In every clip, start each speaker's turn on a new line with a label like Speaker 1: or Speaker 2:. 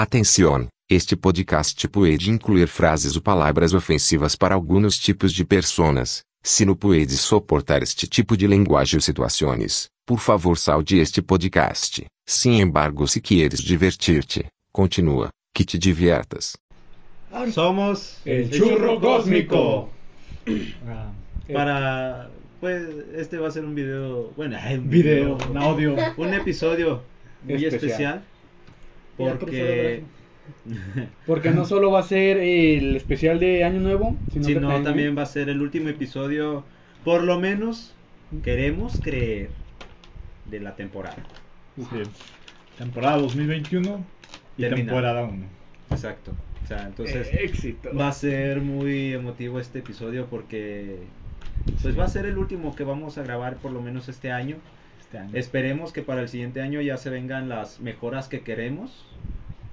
Speaker 1: Atenção! Este podcast pode incluir frases ou palavras ofensivas para alguns tipos de personas. Se não pode suportar este tipo de linguagem ou situações, por favor salte este podcast. Sin embargo, se quieres divertir-te, continua, que te diviertas.
Speaker 2: Somos
Speaker 3: El churro cósmico.
Speaker 4: Ah,
Speaker 2: para pues este va a ser un video, bueno, un
Speaker 4: video, un audio.
Speaker 2: un episodio muy
Speaker 3: Especial.
Speaker 2: especial, porque
Speaker 3: Porque no solo va a ser el especial de Año Nuevo, sino,
Speaker 2: también va a ser el último episodio, por lo menos queremos creer de la temporada.
Speaker 4: Sí. Temporada 2021 y
Speaker 2: Terminada.
Speaker 4: temporada 1.
Speaker 2: Exacto. O sea, entonces
Speaker 3: Eh, éxito.
Speaker 2: va a ser muy emotivo este episodio porque pues va a ser el último que vamos a grabar por lo menos este año.
Speaker 4: Este año.
Speaker 2: Esperemos que para el siguiente año ya se vengan las mejoras que queremos.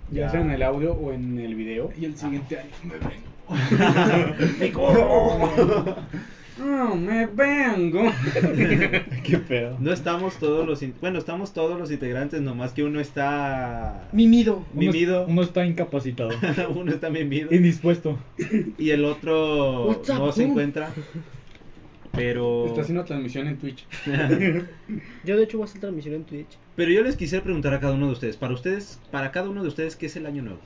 Speaker 3: Ya sea en el audio o en el video.
Speaker 4: Y el siguiente año me
Speaker 3: No, me vengo.
Speaker 4: Qué pedo.
Speaker 2: No estamos todos los in- bueno, estamos todos los integrantes, nomás que uno está
Speaker 5: Mimido.
Speaker 4: Uno,
Speaker 2: mimido,
Speaker 4: uno está incapacitado.
Speaker 2: uno está mimido
Speaker 4: Indispuesto.
Speaker 2: y el otro no se encuentra. Pero
Speaker 3: Está haciendo transmisión en Twitch.
Speaker 5: Yo de hecho voy a hacer transmisión en Twitch.
Speaker 2: Pero yo les quisiera preguntar a cada uno de ustedes, para ustedes, para cada uno de ustedes, ¿qué es el año nuevo?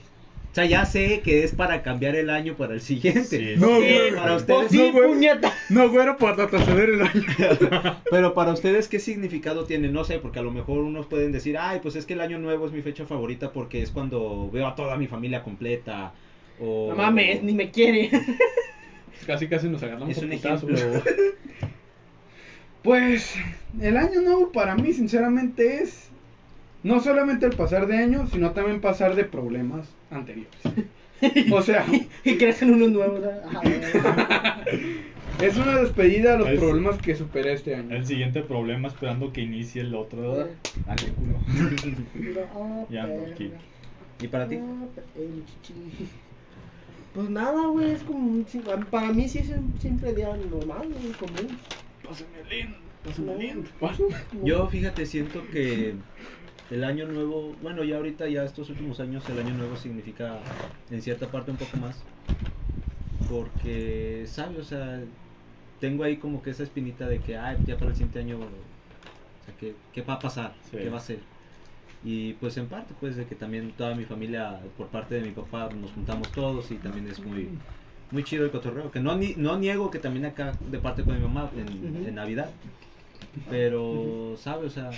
Speaker 2: O sea, ya sé que es para cambiar el año para el siguiente.
Speaker 4: Sí.
Speaker 3: No,
Speaker 2: Sí,
Speaker 3: güey.
Speaker 2: para ustedes.
Speaker 5: sí,
Speaker 3: no, güey.
Speaker 5: puñeta.
Speaker 3: No, güero, para retroceder el año.
Speaker 2: Pero para ustedes, ¿qué significado tiene? No sé, porque a lo mejor unos pueden decir, ay, pues es que el año nuevo es mi fecha favorita porque es cuando veo a toda mi familia completa. O...
Speaker 5: No mames, ni me quiere.
Speaker 3: Casi, casi nos agarramos
Speaker 2: Es un ejemplo.
Speaker 3: Pues, el año nuevo para mí, sinceramente, es no solamente el pasar de año, sino también pasar de problemas anteriores. O sea,
Speaker 5: y crecen unos nuevos. Güey.
Speaker 3: es una despedida a los
Speaker 4: Es-
Speaker 3: problemas que superé este año.
Speaker 4: El siguiente problema esperando que inicie el otro. Dale culo. Ya no, aquí.
Speaker 2: ¿Y para ti?
Speaker 5: Ah, per- el chichi. Pues nada, güey, es como un Para mí sí es un simple día normal, güey, común.
Speaker 3: Pásame lindo, pásame
Speaker 5: No.
Speaker 3: lindo.
Speaker 2: Yo, fíjate, siento que el año nuevo, bueno, ya ahorita, ya estos últimos años, el año nuevo significa en cierta parte un poco más. Porque, ¿sabes? O sea, tengo ahí como que esa espinita de que, ay, ya para el siguiente año, o sea, ¿qué, qué va a pasar?
Speaker 4: Sí.
Speaker 2: ¿Qué va a ser? Y pues en parte, pues de que también toda mi familia, por parte de mi papá, nos juntamos todos y también es muy, muy chido el cotorreo. Que no, ni- no niego que también acá, de parte con mi mamá, en, Navidad. Pero, ¿sabes? O sea,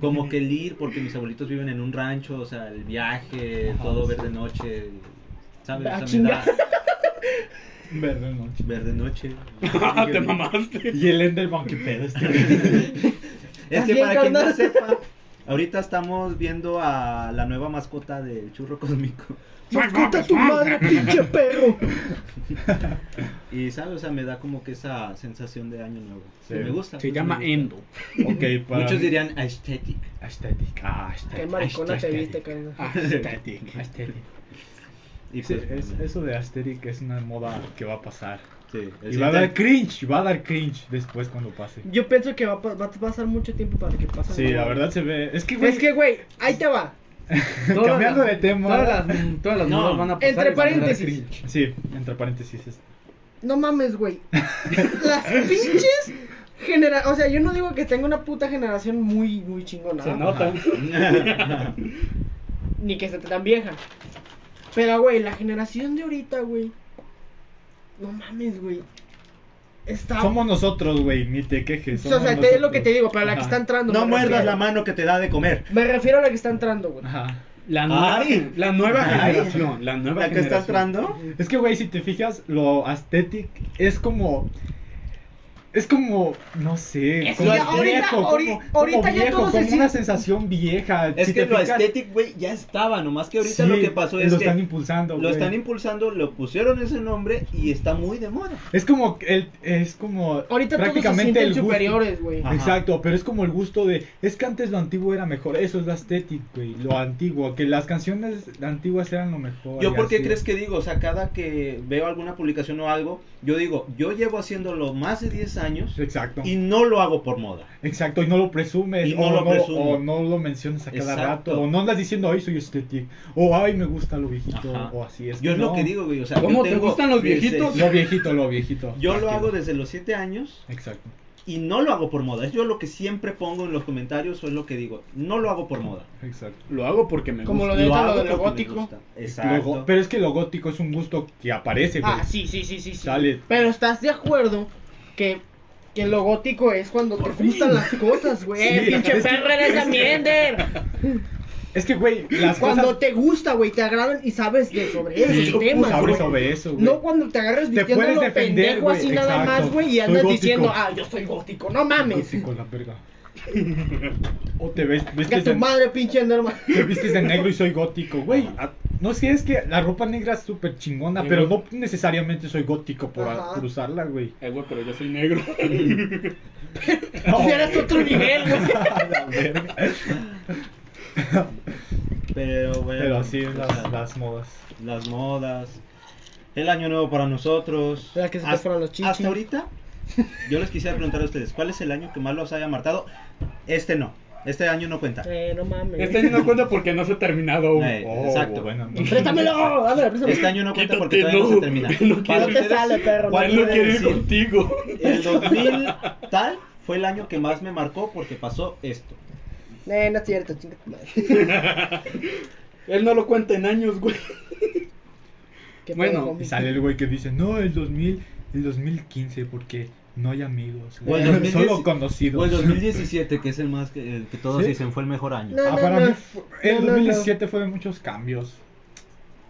Speaker 2: como que el ir, porque mis abuelitos viven en un rancho, o sea, el viaje,
Speaker 4: Ajá,
Speaker 2: todo
Speaker 4: sí.
Speaker 2: verde noche, ¿sabes?
Speaker 5: Ah,
Speaker 2: O sea, me da
Speaker 4: Verde noche.
Speaker 2: verde noche.
Speaker 3: Ah, te mamaste.
Speaker 4: Y el Enderman, qué pedo este.
Speaker 2: Es que para quien no sepa, ahorita estamos viendo a la nueva mascota del churro cósmico.
Speaker 5: ¡Mascota tu madre, pinche perro!
Speaker 2: Y, ¿sabes? O sea, me da como que esa sensación de año nuevo.
Speaker 4: Sí.
Speaker 2: Me gusta.
Speaker 3: Se
Speaker 2: pues,
Speaker 3: llama
Speaker 2: gusta.
Speaker 3: Endo.
Speaker 4: Para.
Speaker 2: Muchos dirían aesthetic.
Speaker 4: Aesthetic. Ah, aesthetic.
Speaker 5: Qué maricona te
Speaker 4: aesthetic.
Speaker 5: viste, carnal.
Speaker 4: Aesthetic. Aesthetic.
Speaker 2: Y
Speaker 4: Sí,
Speaker 2: pues,
Speaker 4: es- eso de aesthetic es una moda que va a pasar.
Speaker 2: Sí, el
Speaker 4: Y va a dar cringe, va a dar cringe después cuando pase.
Speaker 5: Yo pienso que va a, va a pasar mucho tiempo para que pase.
Speaker 4: Sí, la verdad se ve. Es que, güey.
Speaker 5: Es que, güey, ahí te va.
Speaker 4: Cambiando de tema.
Speaker 3: Todas las, todas las
Speaker 2: No.
Speaker 3: modas van a pasar.
Speaker 5: Entre paréntesis.
Speaker 3: cringe.
Speaker 4: Sí, entre paréntesis. es-
Speaker 5: No mames, güey. Las pinches genera O sea, yo no digo que tenga una puta generación muy, muy chingona.
Speaker 3: Se
Speaker 5: ¿no?
Speaker 3: nota.
Speaker 5: Ni que esté tan vieja. Pero, güey, la generación de ahorita, güey. No mames, güey. Está.
Speaker 4: Somos nosotros, güey, ni te quejes.
Speaker 5: o sea, te- es lo que te digo, para la que está entrando.
Speaker 2: No muerdas
Speaker 5: refiero.
Speaker 2: la mano que te da de comer.
Speaker 5: Me refiero a la que está entrando, güey.
Speaker 4: Ajá.
Speaker 3: La nueva,
Speaker 2: Ay.
Speaker 3: la nueva
Speaker 2: Ay.
Speaker 3: generación. La nueva
Speaker 2: La que está entrando.
Speaker 4: Es que, güey, si te fijas, lo aesthetic es como. Es como, no sé,
Speaker 5: Es
Speaker 4: como
Speaker 5: ahorita-
Speaker 4: viejo,
Speaker 5: ahori-
Speaker 4: como,
Speaker 5: ahorita
Speaker 4: como
Speaker 5: ya
Speaker 4: viejo,
Speaker 5: todo se
Speaker 4: como
Speaker 5: sigue-
Speaker 4: una sensación vieja.
Speaker 2: Es
Speaker 4: Si
Speaker 2: que lo
Speaker 4: fijas-
Speaker 2: aesthetic, güey, ya estaba, nomás que ahorita
Speaker 4: Sí,
Speaker 2: lo que pasó es
Speaker 4: lo
Speaker 2: que
Speaker 4: están impulsando,
Speaker 2: lo están impulsando, lo pusieron ese nombre y está muy de moda.
Speaker 4: Es como el, es como
Speaker 5: Ahorita todos se
Speaker 4: prácticamente
Speaker 5: sienten
Speaker 4: el gusto.
Speaker 5: superiores, güey.
Speaker 4: Exacto, pero es como el gusto de, es que antes lo antiguo era mejor, eso es lo estético, güey, lo antiguo, que las canciones antiguas eran lo mejor.
Speaker 2: Yo,
Speaker 4: y
Speaker 2: ¿por qué
Speaker 4: así.
Speaker 2: crees que digo? O sea, cada que veo alguna publicación o algo, yo digo, yo llevo haciéndolo más de 10 años años
Speaker 4: Exacto.
Speaker 2: y no lo hago por moda.
Speaker 4: Exacto, y no lo presumes,
Speaker 2: Y no
Speaker 4: o,
Speaker 2: lo
Speaker 4: no,
Speaker 2: presumo.
Speaker 4: o no lo mencionas a cada
Speaker 2: Exacto.
Speaker 4: rato, o no andas diciendo, ay, soy estético, o ay, me gusta lo viejito,
Speaker 2: Ajá.
Speaker 4: o así es.
Speaker 2: Yo es
Speaker 4: no.
Speaker 2: lo que digo, güey. O sea,
Speaker 3: ¿Cómo
Speaker 2: yo
Speaker 3: te gustan los
Speaker 2: desde-
Speaker 3: viejitos?
Speaker 4: Lo viejito, lo viejito.
Speaker 2: Yo lo hago desde los 7 años
Speaker 4: Exacto.
Speaker 2: y no lo hago por moda. Es yo lo que siempre pongo en los comentarios o es lo que digo. No lo hago por moda.
Speaker 4: Exacto.
Speaker 3: Lo hago porque me
Speaker 5: Como
Speaker 3: gusta.
Speaker 5: lo de ahorita,
Speaker 2: hago
Speaker 5: lo de lo gótico.
Speaker 4: Lo
Speaker 2: Exacto.
Speaker 4: pero es que lo gótico es un gusto que aparece, güey.
Speaker 5: Ah, sí, sí, sí, sí, sí.
Speaker 4: Sale.
Speaker 5: Pero estás de acuerdo que, que lo gótico es cuando te gustan las cosas, güey.
Speaker 4: Sí,
Speaker 5: Pinche
Speaker 4: es que-
Speaker 5: perro eres también.
Speaker 4: Es que, güey, las
Speaker 5: Cuando
Speaker 4: cosas...
Speaker 5: te gusta, güey, te agradan y sabes de sobre esos
Speaker 4: Sí,
Speaker 5: temas,
Speaker 4: sabes
Speaker 5: güey.
Speaker 4: sobre eso, güey.
Speaker 5: No cuando te agarras
Speaker 4: Te puedes
Speaker 5: lo
Speaker 4: defender,
Speaker 5: pendejo así nada más, güey, y andas
Speaker 4: gótico.
Speaker 5: diciendo, ah, yo soy gótico. No mames.
Speaker 4: Gótico, la verga. o te ves,
Speaker 5: Que
Speaker 4: vistes
Speaker 5: tu madre, pinche normal.
Speaker 4: te vistes de negro y soy gótico, güey. A- No sé, es que la ropa negra es súper chingona,
Speaker 3: Sí,
Speaker 4: pero
Speaker 3: güey.
Speaker 4: no necesariamente soy gótico por,
Speaker 5: Ajá.
Speaker 4: por usarla, güey.
Speaker 3: Eh, güey, pero yo soy negro.
Speaker 5: Si eres otro nivel, güey.
Speaker 4: La verga.
Speaker 2: Pero, bueno,
Speaker 4: Pero sí, las, modas.
Speaker 2: las modas. El año nuevo para nosotros.
Speaker 5: La que se
Speaker 2: hasta,
Speaker 5: los chichis.
Speaker 2: hasta ahorita, yo les quisiera preguntar a ustedes, ¿cuál es el año que más los haya marcado? Este no. Este año no cuenta.
Speaker 5: Eh, no mames.
Speaker 3: Este año no cuenta porque no se ha terminado aún.
Speaker 2: Eh,
Speaker 4: Oh,
Speaker 2: exacto.
Speaker 4: bueno.
Speaker 5: ¡Préstamelo! Ándale, préstamelo.
Speaker 2: Este año no cuenta
Speaker 3: Quítate,
Speaker 2: porque todavía no,
Speaker 3: no,
Speaker 2: se termina.
Speaker 3: no
Speaker 2: Para
Speaker 5: No te sale, perro.
Speaker 2: ¿cuál
Speaker 3: no quiere ir
Speaker 2: decir?
Speaker 3: contigo.
Speaker 2: El 2000 tal fue el año que más me marcó porque pasó esto.
Speaker 5: Eh, no es cierto, chinga tu madre.
Speaker 3: Él no lo cuenta en años, güey. Bueno.
Speaker 4: Y sale el güey que dice, no, el 2000, el 2015, porque no hay amigos.
Speaker 2: O el
Speaker 4: güey,
Speaker 2: 2010
Speaker 4: Solo conocidos.
Speaker 2: O el 2017, que es el más que, el que todos
Speaker 4: ¿Sí?
Speaker 2: dicen fue el mejor año.
Speaker 5: No,
Speaker 4: Ah,
Speaker 5: no,
Speaker 4: para
Speaker 5: no.
Speaker 4: mí el
Speaker 5: No, no, no.
Speaker 4: 2017 fue de muchos cambios.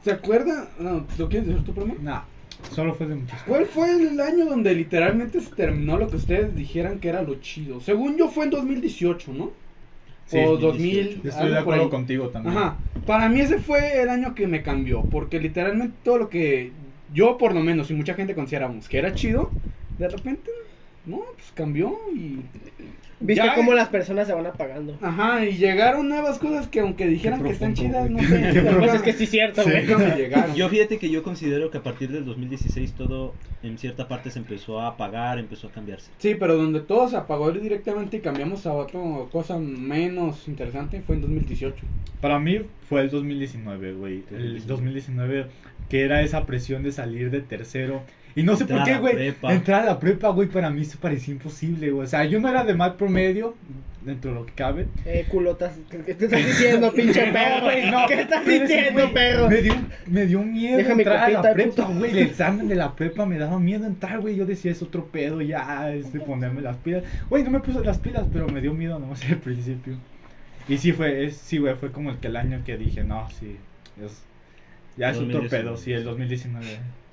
Speaker 3: ¿Se acuerda? No, ¿lo quieres decir tú primero?
Speaker 4: Nah, solo fue de muchos
Speaker 3: ¿Cuál
Speaker 4: cambios.
Speaker 3: fue el año donde literalmente se terminó lo que ustedes dijeran que era lo chido? Según yo fue en 2018, ¿no?
Speaker 4: Sí,
Speaker 3: o
Speaker 2: 2018.
Speaker 3: 2000.
Speaker 4: Estoy de acuerdo contigo también.
Speaker 3: Ajá. Para mí ese fue el año que me cambió. Porque literalmente todo lo que yo, por lo menos, y mucha gente consideramos que era chido, de repente, no, pues cambió y.
Speaker 5: Viste
Speaker 3: Ya-
Speaker 5: cómo las personas se van apagando.
Speaker 3: Ajá, y llegaron nuevas cosas que aunque dijeran que están chidas, no sé.
Speaker 5: Pues es que sí es cierto,
Speaker 4: Sí.
Speaker 5: güey.
Speaker 3: llegaron.
Speaker 2: Yo fíjate que yo considero que a partir del 2016 todo en cierta parte se empezó a apagar, empezó a cambiarse.
Speaker 3: Sí, pero donde todo se apagó directamente y cambiamos a otra cosa menos interesante fue en 2018.
Speaker 4: Para mí fue el 2019, güey. El 2019, que era esa presión de salir de tercero. Y no sé
Speaker 2: Entrar
Speaker 4: por
Speaker 2: a
Speaker 4: qué,
Speaker 2: la
Speaker 4: güey.
Speaker 2: prepa.
Speaker 4: Entrar a la prepa, güey, para mí se parecía imposible, güey. O sea, yo no era de mal promedio, dentro de lo que cabe.
Speaker 5: Eh, culotas. ¿Qué te estás diciendo, pinche perro?
Speaker 4: güey, no.
Speaker 5: ¿Qué estás diciendo, perro?
Speaker 4: Me dio, me dio miedo
Speaker 5: Deja
Speaker 4: entrar a la prepa, güey. El examen de la prepa me daba miedo entrar, güey. Yo decía, es otro pedo, ya, es de ponerme las pilas. Güey, no me puse las pilas, pero me dio miedo nomás al principio. Y sí fue, es, sí, güey, fue como el que el año que dije, no, sí, es, ya es otro
Speaker 2: 2019,
Speaker 4: pedo, sí, el 2019.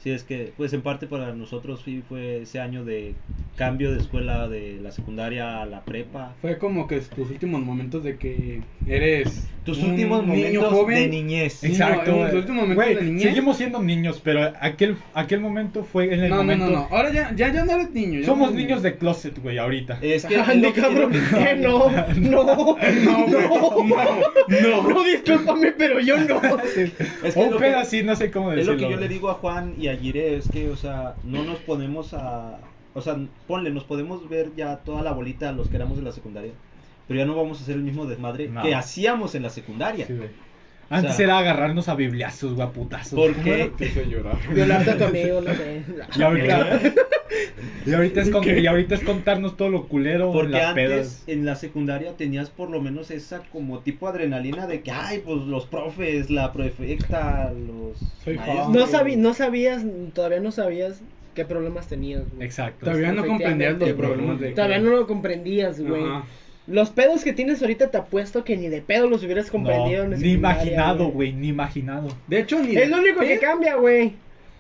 Speaker 2: Sí, es que, pues en parte para nosotros sí fue ese año de cambio de escuela de la secundaria a la prepa.
Speaker 3: Fue como que tus últimos momentos de que eres
Speaker 2: Tus
Speaker 3: un
Speaker 2: últimos
Speaker 3: niño
Speaker 2: momentos
Speaker 3: joven.
Speaker 2: de niñez.
Speaker 4: Exacto,
Speaker 3: los últimos momentos de niñez.
Speaker 4: seguimos siendo niños, pero aquel, aquel momento fue en el
Speaker 3: No, no,
Speaker 4: momento...
Speaker 3: no, no. Ahora ya, ya, ya no eres niño. ya
Speaker 4: Somos
Speaker 3: no eres
Speaker 4: niños de closet, güey, ahorita.
Speaker 2: Es que
Speaker 5: Andy,
Speaker 2: es lo que-
Speaker 5: cabrón.
Speaker 2: es que-
Speaker 5: Eh, no, no, no,
Speaker 3: No,
Speaker 5: no, discúlpame, pero yo no.
Speaker 2: Es que es
Speaker 4: un así, no sé cómo
Speaker 2: Es
Speaker 4: decirlo.
Speaker 2: lo que yo le digo a Juan y a Gire, es que, o sea, no nos ponemos a... O sea, ponle, nos podemos ver ya toda la bolita los que éramos de la secundaria, pero ya no vamos a hacer el mismo desmadre
Speaker 4: No.
Speaker 2: que hacíamos en la secundaria.
Speaker 4: Sí. Antes
Speaker 2: O sea-
Speaker 4: era agarrarnos a bibliazos, güey, a putazos.
Speaker 2: ¿Por
Speaker 4: ¿Cómo
Speaker 2: qué?
Speaker 5: Violarte a tu amigo, no sé.
Speaker 4: Y ahorita, y, ahorita es con- y ahorita es contarnos todo lo culero en
Speaker 2: Porque
Speaker 4: las
Speaker 2: antes
Speaker 4: pedas.
Speaker 2: en la secundaria tenías por lo menos esa como tipo adrenalina de que, ay, pues los profes, la prefecta, los...
Speaker 3: Soy.
Speaker 5: No, sabí, no sabías, todavía no sabías qué problemas tenías, güey.
Speaker 4: Exacto.
Speaker 3: Todavía no comprendías los problemas de.
Speaker 5: Todavía no lo comprendías, güey.
Speaker 3: Ajá.
Speaker 5: Los pedos que tienes ahorita te apuesto que ni de pedo los hubieras comprendido
Speaker 4: No,
Speaker 5: en
Speaker 4: ni imaginado, güey, ni imaginado.
Speaker 3: De hecho, ni.
Speaker 5: Es lo único que cambia, güey.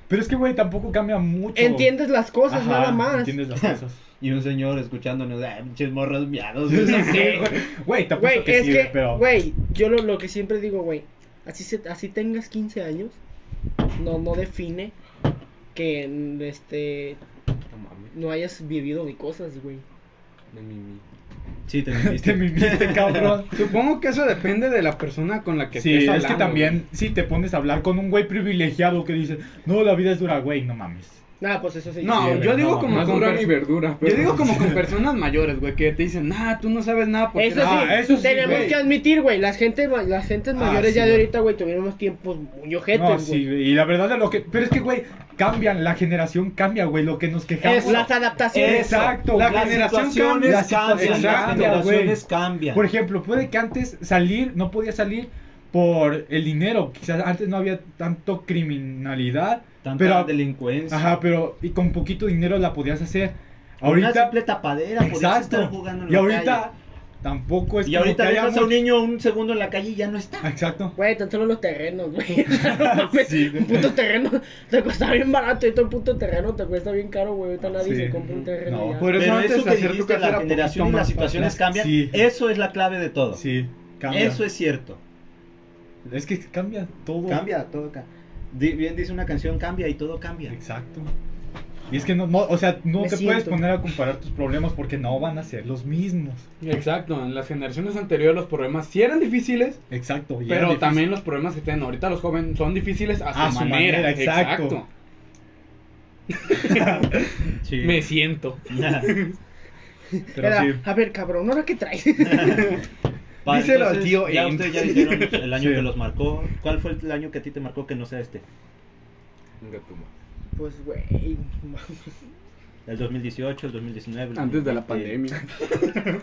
Speaker 4: Pero es que, güey, tampoco cambia mucho.
Speaker 5: Entiendes las cosas,
Speaker 4: Ajá,
Speaker 5: nada más.
Speaker 4: Entiendes las cosas.
Speaker 2: Y un señor escuchándonos, ay, pinches morros miados. Güey".
Speaker 4: güey. Güey, te apuesto
Speaker 5: Güey,
Speaker 4: que
Speaker 5: es
Speaker 4: sí,
Speaker 5: que,
Speaker 4: pero...
Speaker 5: güey, yo lo, lo que siempre digo, güey, así, se, así tengas 15 años, no, no define que este
Speaker 3: no
Speaker 5: hayas vivido ni cosas, güey.
Speaker 3: Mimi.
Speaker 2: Sí, te
Speaker 4: Te
Speaker 2: mimiste.
Speaker 4: mimiste, cabrón.
Speaker 3: Supongo que eso depende de la persona con la que
Speaker 4: Sí,
Speaker 3: estés
Speaker 4: es que
Speaker 3: hablando,
Speaker 4: también, si te pones a hablar con un güey privilegiado que dice, no, la vida es dura, güey, no mames.
Speaker 5: Nah, pues eso sí.
Speaker 3: No,
Speaker 4: Sí,
Speaker 3: yo
Speaker 4: güey,
Speaker 3: digo
Speaker 4: no,
Speaker 3: como con
Speaker 6: ni verdura.
Speaker 3: Yo digo como con personas mayores, güey, que te dicen, nah, tú no sabes nada porque...
Speaker 5: Eso sí,
Speaker 4: Ah, eso sí,
Speaker 5: tenemos
Speaker 4: güey.
Speaker 5: que admitir, güey, las gentes, ma- las gentes
Speaker 4: Ah,
Speaker 5: mayores
Speaker 4: sí,
Speaker 5: ya de
Speaker 4: güey.
Speaker 5: ahorita, güey, tuvieron unos tiempos muy ojetes,
Speaker 4: No,
Speaker 5: güey.
Speaker 4: sí, güey, y la verdad de lo que... Pero es que, güey, cambian, la generación cambia, güey, lo que nos quejamos...
Speaker 5: Es las adaptaciones.
Speaker 4: Exacto,
Speaker 3: La
Speaker 2: las
Speaker 3: generación
Speaker 4: cambia,
Speaker 2: cambian,
Speaker 4: las situaciones
Speaker 2: generaciones
Speaker 4: cambian,
Speaker 2: cambian.
Speaker 4: Por ejemplo, puede que antes salir, no podía salir por el dinero, quizás antes no había tanto criminalidad,
Speaker 2: Tanta
Speaker 4: pero...
Speaker 2: delincuencia.
Speaker 4: Ajá, pero y con poquito dinero la podías hacer.
Speaker 2: Con Una
Speaker 4: Ahorita...
Speaker 2: simple tapadera, podías estar
Speaker 4: Exacto.
Speaker 2: jugando en
Speaker 4: Y
Speaker 2: la
Speaker 4: ahorita
Speaker 2: calle.
Speaker 4: tampoco es
Speaker 2: Y ahorita dejas a un niño un segundo en la calle y ya no está.
Speaker 4: Exacto.
Speaker 5: Güey, tan solo los terrenos, güey.
Speaker 4: Sí, güey.
Speaker 5: un puto terreno te cuesta bien barato y todo un puto terreno te cuesta bien caro, güey. Ahorita nadie
Speaker 4: Sí.
Speaker 5: se compra un terreno
Speaker 4: No,
Speaker 5: ya.
Speaker 3: Por eso
Speaker 2: Pero
Speaker 3: antes
Speaker 2: eso que dijiste, la
Speaker 3: era
Speaker 2: generación y las situaciones
Speaker 3: fácil.
Speaker 2: cambian,
Speaker 4: Sí.
Speaker 2: eso es la clave de todo.
Speaker 4: Sí, cambia.
Speaker 2: Eso es cierto.
Speaker 4: Es que cambia todo.
Speaker 2: Cambia, todo. Bien dice una canción, cambia y todo cambia.
Speaker 4: Exacto. Y es que no, no o sea, no
Speaker 5: Me
Speaker 4: te
Speaker 5: siento.
Speaker 4: puedes poner a comparar tus problemas porque no van a ser los mismos.
Speaker 3: Exacto, en las generaciones anteriores los problemas sí eran difíciles,
Speaker 4: Exacto.
Speaker 3: pero
Speaker 4: difícil.
Speaker 3: también los problemas que tienen ahorita los jóvenes son difíciles a su,
Speaker 4: A su
Speaker 3: manera.
Speaker 4: manera, exacto.
Speaker 2: Sí.
Speaker 3: Me siento.
Speaker 4: Pero
Speaker 5: Era,
Speaker 4: sí.
Speaker 5: A ver, cabrón, ¿ahora qué traes?
Speaker 2: Pa-
Speaker 3: Díselo al tío
Speaker 2: Ya ustedes ya dijeron el año
Speaker 4: Sí.
Speaker 2: que los marcó. ¿Cuál fue el año que a ti te marcó que no sea este?
Speaker 5: pues, güey.
Speaker 2: El 2018, el 2019. el
Speaker 3: Antes de la
Speaker 2: 2020.
Speaker 3: pandemia.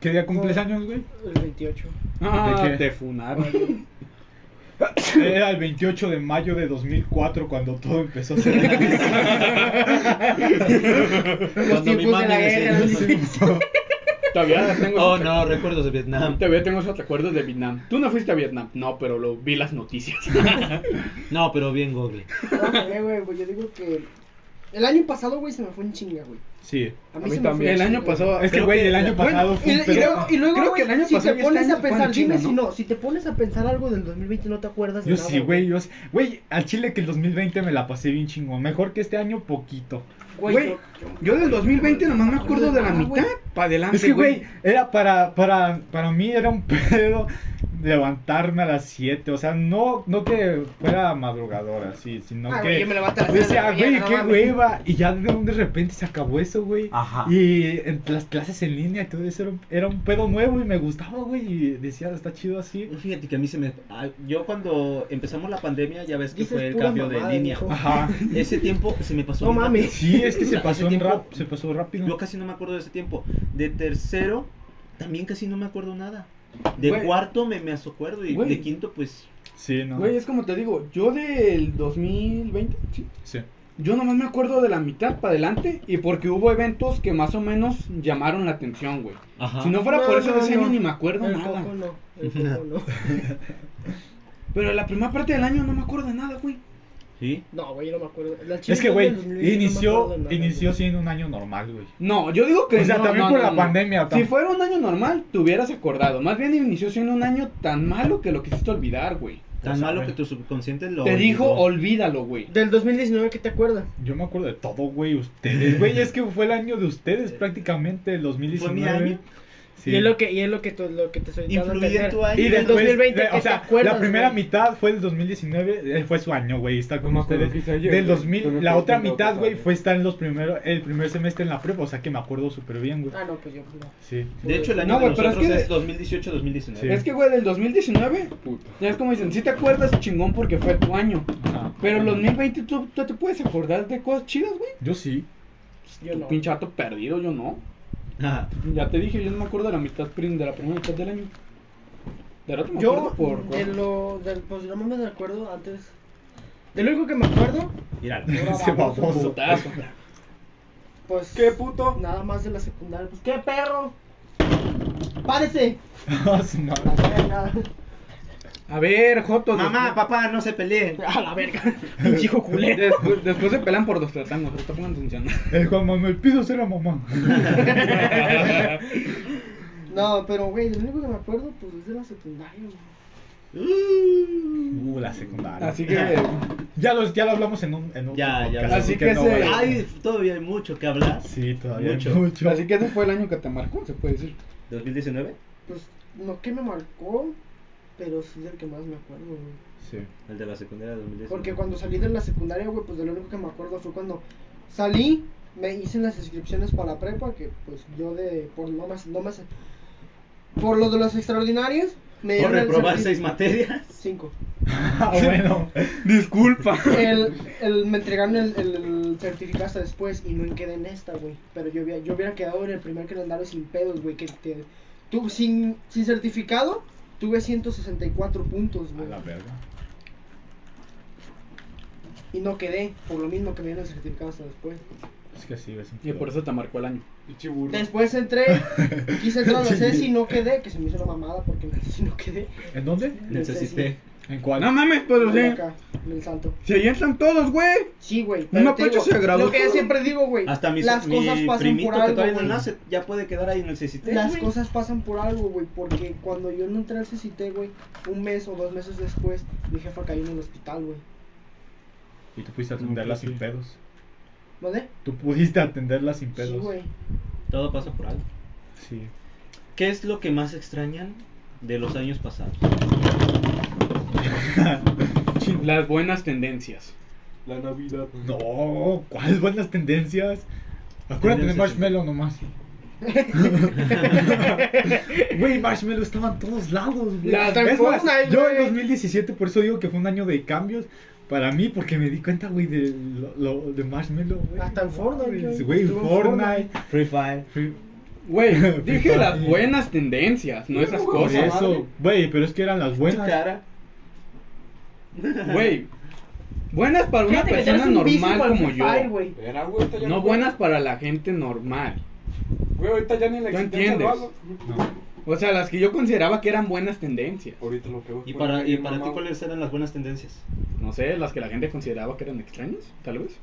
Speaker 4: ¿Qué día cumples años, güey?
Speaker 5: El 28.
Speaker 3: Ah,
Speaker 4: ¿De qué?
Speaker 3: te funaron.
Speaker 4: Era el 28 de mayo de 2004 cuando todo empezó a ser
Speaker 5: Los
Speaker 2: Cuando mi
Speaker 5: tiempos de la guerra.
Speaker 3: Todavía tengo
Speaker 2: Oh
Speaker 3: esos-
Speaker 2: no, recuerdos de Vietnam.
Speaker 3: Todavía tengo esos recuerdos de Vietnam. Tú no fuiste a Vietnam. No, pero lo vi las noticias.
Speaker 2: No, pero bien Google.
Speaker 5: No, güey, güey, pues yo digo que. El año pasado, güey, se me fue en chinga, güey.
Speaker 4: Sí.
Speaker 5: A mí,
Speaker 3: A mí
Speaker 5: se me fue
Speaker 3: también.
Speaker 5: en
Speaker 3: El
Speaker 5: chinga,
Speaker 3: año pasado.
Speaker 4: Es que, güey, el año pasado fue
Speaker 5: Y,
Speaker 4: un
Speaker 5: y luego, y luego
Speaker 3: Creo
Speaker 5: güey,
Speaker 3: que el año
Speaker 5: si
Speaker 3: pasado
Speaker 5: te pones
Speaker 3: este
Speaker 5: a pensar,
Speaker 3: en
Speaker 5: dime
Speaker 3: chinga,
Speaker 5: si
Speaker 3: ¿no?
Speaker 5: no, si te pones a pensar algo del 2020 no te acuerdas de
Speaker 4: Yo
Speaker 5: nada.
Speaker 4: sí, güey, yo, güey, al chile que el 2020 me la pasé bien chingón. Mejor que este año, poquito.
Speaker 3: Güey,
Speaker 5: yo-
Speaker 3: yo del 2020 nomás me acuerdo de la
Speaker 5: Ah,
Speaker 3: mitad para adelante.
Speaker 4: Es que, güey, era para, para, para mí era un pedo levantarme a las 7. O sea, no, no que fuera madrugadora, así, sino
Speaker 5: Ah,
Speaker 4: que.
Speaker 5: güey, yo me levanto a las
Speaker 4: decía, güey,
Speaker 5: mañana,
Speaker 4: qué
Speaker 5: no mames".
Speaker 4: hueva. Y ya de, un- de repente se acabó eso, güey.
Speaker 2: Ajá.
Speaker 4: Y en las clases en línea y todo eso era un, era un pedo nuevo y me gustaba, güey. Y decía, está chido así.
Speaker 2: Fíjate que a mí se me. ah, Yo cuando empezamos la pandemia, ya ves que
Speaker 5: Dices
Speaker 2: fue el cambio de línea.
Speaker 5: hijo.
Speaker 4: Ajá.
Speaker 2: Ese tiempo se me pasó.
Speaker 5: No mames.
Speaker 4: Sí, es que se pasó,
Speaker 2: tiempo-
Speaker 4: rap, se pasó rápido.
Speaker 2: Yo casi no me acuerdo de ese tiempo. De tercero, también casi no me acuerdo nada. De
Speaker 3: Güey.
Speaker 2: cuarto me, me acuerdo y
Speaker 3: Güey.
Speaker 2: de quinto, pues.
Speaker 4: Sí, ¿no?
Speaker 3: Güey, es como te digo, yo del 2020, sí.
Speaker 4: Sí.
Speaker 3: Yo nomás me acuerdo de la mitad para adelante y porque hubo eventos que más o menos llamaron la atención, güey.
Speaker 2: Ajá.
Speaker 3: Si no fuera por eso de ese
Speaker 5: no.
Speaker 3: año ni me acuerdo
Speaker 5: el
Speaker 3: nada.
Speaker 5: Coco no, el Coco no.
Speaker 3: Pero la primera parte del año no me acuerdo de nada, güey.
Speaker 2: Sí.
Speaker 5: No, güey, yo no me acuerdo. La
Speaker 4: Es que, güey,
Speaker 5: 2020 no
Speaker 4: inició, inició siendo un año normal, güey.
Speaker 3: No, yo digo que
Speaker 4: O sea,
Speaker 3: no,
Speaker 4: también
Speaker 3: no,
Speaker 4: por
Speaker 3: no,
Speaker 4: la
Speaker 3: no.
Speaker 4: pandemia,
Speaker 3: Si fuera un año normal, te hubieras acordado. Más bien inició siendo un año tan malo que lo quisiste olvidar, güey.
Speaker 2: Tan malo que tu subconsciente lo.
Speaker 3: Te dijo, olvídalo, güey.
Speaker 5: Del 2019, ¿qué te acuerdas?
Speaker 4: Yo me acuerdo de todo, güey. Ustedes, güey, es que fue el año de ustedes prácticamente, el 2019.
Speaker 2: ¿Fue mi año?
Speaker 4: Sí.
Speaker 5: Y es lo que, y es lo que, tú- lo que te estoy dando
Speaker 2: tu año.
Speaker 4: Y
Speaker 5: del
Speaker 4: después,
Speaker 5: 2020,
Speaker 4: de-
Speaker 5: ¿qué
Speaker 4: o sea,
Speaker 5: te acuerdas,
Speaker 4: la primera
Speaker 5: güey?
Speaker 4: mitad fue del 2019, eh, fue su año, güey, está con
Speaker 3: No
Speaker 4: ustedes.
Speaker 3: ayer,
Speaker 4: Del
Speaker 3: güey.
Speaker 4: 2000,
Speaker 3: Pero
Speaker 4: la
Speaker 3: no
Speaker 4: otra mitad, güey, fue estar en los primeros, el primer semestre en la prepa, o sea que me acuerdo súper bien, güey.
Speaker 5: Ah, no, pues yo no.
Speaker 4: Sí.
Speaker 2: De hecho, el año
Speaker 3: No,
Speaker 2: de
Speaker 3: es
Speaker 2: nosotros
Speaker 3: que
Speaker 2: es,
Speaker 3: de-
Speaker 2: 2018-2019.
Speaker 4: Sí.
Speaker 3: Es que, güey, del 2019, ya es como dicen, si te acuerdas chingón porque fue tu año.
Speaker 4: Ajá.
Speaker 3: Pero el 2020 tú, tú te puedes acordar de cosas chidas, güey.
Speaker 4: Yo sí.
Speaker 5: Yo
Speaker 3: Tu
Speaker 5: no.
Speaker 3: pinche vato perdido, yo no.
Speaker 2: Ajá.
Speaker 3: Ya te dije, yo no me acuerdo de la mitad prim- de la primera mitad del año. De me
Speaker 5: Yo,
Speaker 3: acuerdo por
Speaker 5: de lo, del, pues no me acuerdo antes. De lo único que me acuerdo,
Speaker 2: Míralo.
Speaker 4: Ese baboso.
Speaker 5: pues.
Speaker 3: ¿Qué puto?
Speaker 5: Nada más de la secundaria. Pues, ¿qué perro? ¡Párese!
Speaker 4: Ah, su madre.
Speaker 3: A ver, Joto.
Speaker 2: Mamá,
Speaker 3: después-
Speaker 2: papá, no se peleen.
Speaker 5: A la verga. Pinche hijo culero.
Speaker 3: Después, después se pelan por los tratangos, ahorita pongan atención.
Speaker 4: El Juan Manuel pido ser a mamá.
Speaker 5: No, pero güey, lo único que me acuerdo, pues es de la secundaria, güey.
Speaker 4: Uh, la secundaria.
Speaker 3: Así que.
Speaker 4: Ya lo, ya lo hablamos en un, en un
Speaker 2: Ya, ya.
Speaker 4: podcast,
Speaker 3: Así que
Speaker 4: no
Speaker 3: ese-
Speaker 4: vale.
Speaker 2: Ay, todavía hay mucho que hablar.
Speaker 4: Sí, todavía hay
Speaker 2: Mucho.
Speaker 4: mucho.
Speaker 3: Así que ese fue el año que te marcó, se puede decir.
Speaker 2: ¿2019?
Speaker 5: Pues no que me marcó, pero sí es el que más me acuerdo, güey.
Speaker 4: Sí.
Speaker 2: El de la secundaria de 2019.
Speaker 5: Porque cuando salí de la secundaria, güey, pues de lo único que me acuerdo fue cuando salí, me hice las inscripciones para la prepa, que pues yo de, por no más, no más, por lo de los extraordinarios, me
Speaker 2: Por
Speaker 5: dieron el
Speaker 2: reprobar seis materias.
Speaker 5: Cinco.
Speaker 4: Ah, bueno.
Speaker 3: Disculpa.
Speaker 5: El, el, me entregaron el, el, el certificado hasta después y no quedé en esta, güey. Pero yo, hubiera- yo hubiera quedado en el primer calendario sin pedos, güey. Que te, tú, sin, sin certificado, tuve 164 puntos,
Speaker 4: A
Speaker 5: güey.
Speaker 4: la verga.
Speaker 5: Y no quedé, por lo mismo que me dieron el certificado hasta después.
Speaker 4: Es que sí, es un
Speaker 3: Y por eso te marcó el año.
Speaker 5: Después entré, quise entrar a la CESI y no quedé, que se me hizo una mamada porque en la CESI no quedé.
Speaker 4: ¿En dónde?
Speaker 2: Necesité.
Speaker 4: ¿En cuál?
Speaker 3: No mames, pero
Speaker 5: En
Speaker 3: sí.
Speaker 5: acá, en el
Speaker 3: todos, güey.
Speaker 5: Sí, güey.
Speaker 3: Una
Speaker 5: te
Speaker 3: se graduó
Speaker 5: Lo que yo siempre digo, güey.
Speaker 2: Hasta mi,
Speaker 5: las
Speaker 2: mi
Speaker 5: cosas pasan
Speaker 2: primito
Speaker 5: por
Speaker 2: que
Speaker 5: algo,
Speaker 2: todavía no
Speaker 5: güey.
Speaker 2: nace ya puede quedar ahí en el CCT.
Speaker 5: Las
Speaker 2: güey.
Speaker 5: cosas pasan por algo, güey, porque cuando yo no entré al CCT, güey, un mes o dos meses después, mi jefa cayó en el hospital, güey.
Speaker 4: Y tú pudiste atenderla sin pedos.
Speaker 5: ¿Vale?
Speaker 4: Tú pudiste atenderla sin
Speaker 5: Sí,
Speaker 4: pedos.
Speaker 5: güey.
Speaker 2: Todo pasa por algo.
Speaker 4: Sí.
Speaker 2: ¿Qué es lo que más extrañan de los años pasados?
Speaker 3: Las buenas tendencias.
Speaker 6: La Navidad.
Speaker 4: No, ¿cuáles buenas tendencias? Acuérdate de Marshmallow nomás. Güey, Marshmallow estaba en todos lados, güey. Yo en
Speaker 5: güey.
Speaker 4: 2017, por eso digo que fue un año de cambios para mí, porque me di cuenta, güey, de, lo, lo- de Marshmallow, güey.
Speaker 5: Hasta en Fortnite, güey.
Speaker 4: Fortnite.
Speaker 1: Free Fire.
Speaker 3: Güey, dije las buenas tendencias, no esas
Speaker 4: Por
Speaker 3: cosas.
Speaker 4: eso, güey, pero es que eran las buenas.
Speaker 2: cara.
Speaker 3: Güey, buenas para una
Speaker 5: Fíjate que
Speaker 3: persona
Speaker 5: eres un vicio
Speaker 3: normal
Speaker 5: para el
Speaker 3: como
Speaker 5: Free
Speaker 3: yo.
Speaker 5: Fire, güey.
Speaker 6: Era, güey, ahorita ya
Speaker 3: No buenas para la gente normal.
Speaker 6: Güey, ahorita ya ni la
Speaker 3: ¿Tú
Speaker 6: existencia
Speaker 3: entiendes?
Speaker 6: hago.
Speaker 3: O sea, las que yo consideraba que eran buenas tendencias.
Speaker 6: Ahorita lo que es
Speaker 2: ¿Y para, y para ti cuáles eran las buenas tendencias?
Speaker 3: No sé, las que la gente consideraba que eran extrañas, tal vez.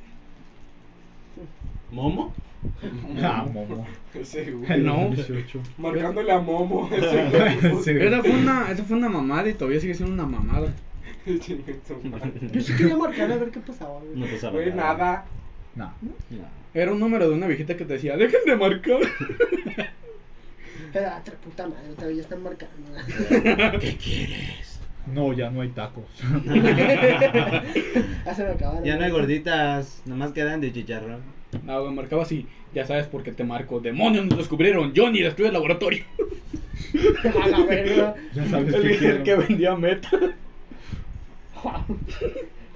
Speaker 2: ¿Momo?
Speaker 4: Ah, momo.
Speaker 6: Ese, güey.
Speaker 3: No.
Speaker 4: 18.
Speaker 6: Marcándole a Momo. Ese, güey.
Speaker 3: Esa fue, una, esa fue una mamada y todavía sigue siendo una mamada.
Speaker 5: Yo sí quería marcar a ver qué pasaba, güey.
Speaker 2: No pasaba
Speaker 6: Güey, nada.
Speaker 4: No.
Speaker 2: No.
Speaker 3: Era un número de una viejita que te decía, dejen de marcar.
Speaker 5: Pero, ah, puta madre, todavía ya están marcando.
Speaker 2: ¿Qué quieres?
Speaker 4: No, ya no hay tacos.
Speaker 5: ya se me acabaron.
Speaker 2: Ya no hay gorditas, nomás quedan de chicharrón.
Speaker 3: No, güey, marcaba así, ya sabes por qué te marco. Demonios nos descubrieron, Johnny destruye el laboratorio.
Speaker 5: A la verga.
Speaker 4: Ya sabes
Speaker 3: el,
Speaker 4: qué
Speaker 3: el
Speaker 4: quiero.
Speaker 3: que vendía meta.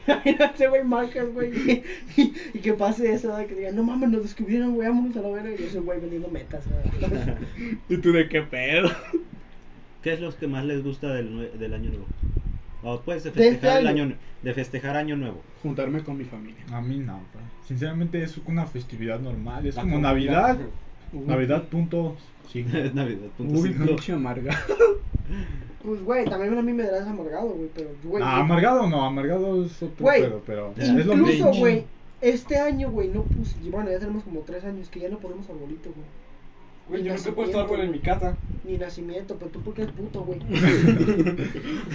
Speaker 5: Imagínate, güey, marcas, güey. Y, y que pase eso, de que digan, no mames, nos descubrieron, güey, vámonos a la verga. Y ese güey vendiendo metas.
Speaker 3: ¿Y tú de qué pedo?
Speaker 2: ¿Qué es lo que más les gusta del, del año nuevo? O pues de
Speaker 5: De este
Speaker 2: festejar el
Speaker 5: año.
Speaker 2: año, de festejar año nuevo.
Speaker 3: Juntarme con mi familia.
Speaker 4: A mí no, bro. Sinceramente es una festividad normal. Es
Speaker 6: La
Speaker 4: como. Navidad. Navidad punto cinco.
Speaker 2: Es Navidad, punto
Speaker 3: Uy,
Speaker 2: cinco.
Speaker 3: pinche amarga.
Speaker 5: Pues, güey, también a mí me darás amargado, güey, pero, güey.
Speaker 4: Ah, amargado no, amargado es otro
Speaker 5: Güey,
Speaker 4: pedo, pero es lo
Speaker 5: Incluso,
Speaker 4: mismo.
Speaker 5: güey, este año, güey, no puse. y Bueno, ya tenemos como tres años que ya no ponemos arbolito, güey.
Speaker 6: Güey, yo no te he puesto árbol en mi casa.
Speaker 5: Ni nacimiento, pero tú porque eres puto, güey.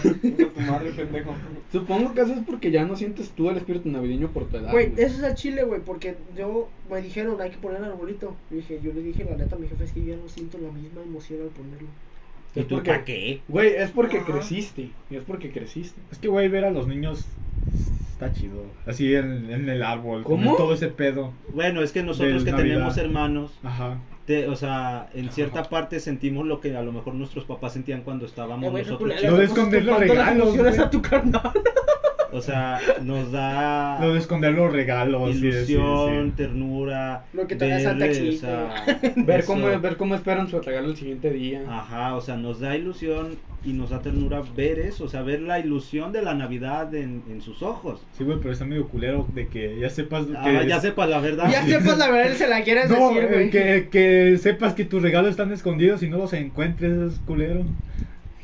Speaker 6: Tu madre, pendejo.
Speaker 3: Supongo que eso es porque ya no sientes tú el espíritu navideño por tu edad.
Speaker 5: Güey, eso es al chile, güey, porque yo me dijeron hay que poner arbolito. Y dije, yo le dije la neta a mi jefe es que ya no siento la misma emoción al ponerlo.
Speaker 2: ¿Y tú para qué?
Speaker 3: Güey, es porque
Speaker 5: Ajá.
Speaker 3: creciste. Y es porque creciste.
Speaker 4: Es que, güey, ver a los niños está chido. Así en, en el árbol. con
Speaker 3: ¿Cómo?
Speaker 4: todo ese pedo.
Speaker 2: Bueno, es que nosotros que tenemos hermanos,
Speaker 4: Ajá.
Speaker 2: Te- o sea, en cierta parte sentimos lo que a lo mejor nuestros papás sentían cuando estábamos
Speaker 5: Eh,
Speaker 2: nosotros
Speaker 5: estamos
Speaker 4: esconder los regalos,
Speaker 5: a tu carnal.
Speaker 2: O sea, nos da
Speaker 4: Lo de esconder los regalos.
Speaker 2: ilusión,
Speaker 4: sí.
Speaker 2: ternura.
Speaker 5: Lo que Santa
Speaker 2: o
Speaker 5: existe.
Speaker 2: sea,
Speaker 3: Ver cómo, ver cómo esperan su regalo el siguiente día.
Speaker 2: Ajá, o sea, nos da ilusión y nos da ternura ver eso, o sea, ver la ilusión de la Navidad en, en sus ojos.
Speaker 4: Sí, güey, pero está medio culero de que ya sepas que...
Speaker 2: Ah, ya sepas la verdad.
Speaker 5: Ya sepas la verdad, se la quieres
Speaker 4: No,
Speaker 5: decir,
Speaker 4: eh,
Speaker 5: güey.
Speaker 4: que, que sepas que tus regalos están escondidos y no los encuentres, es culero.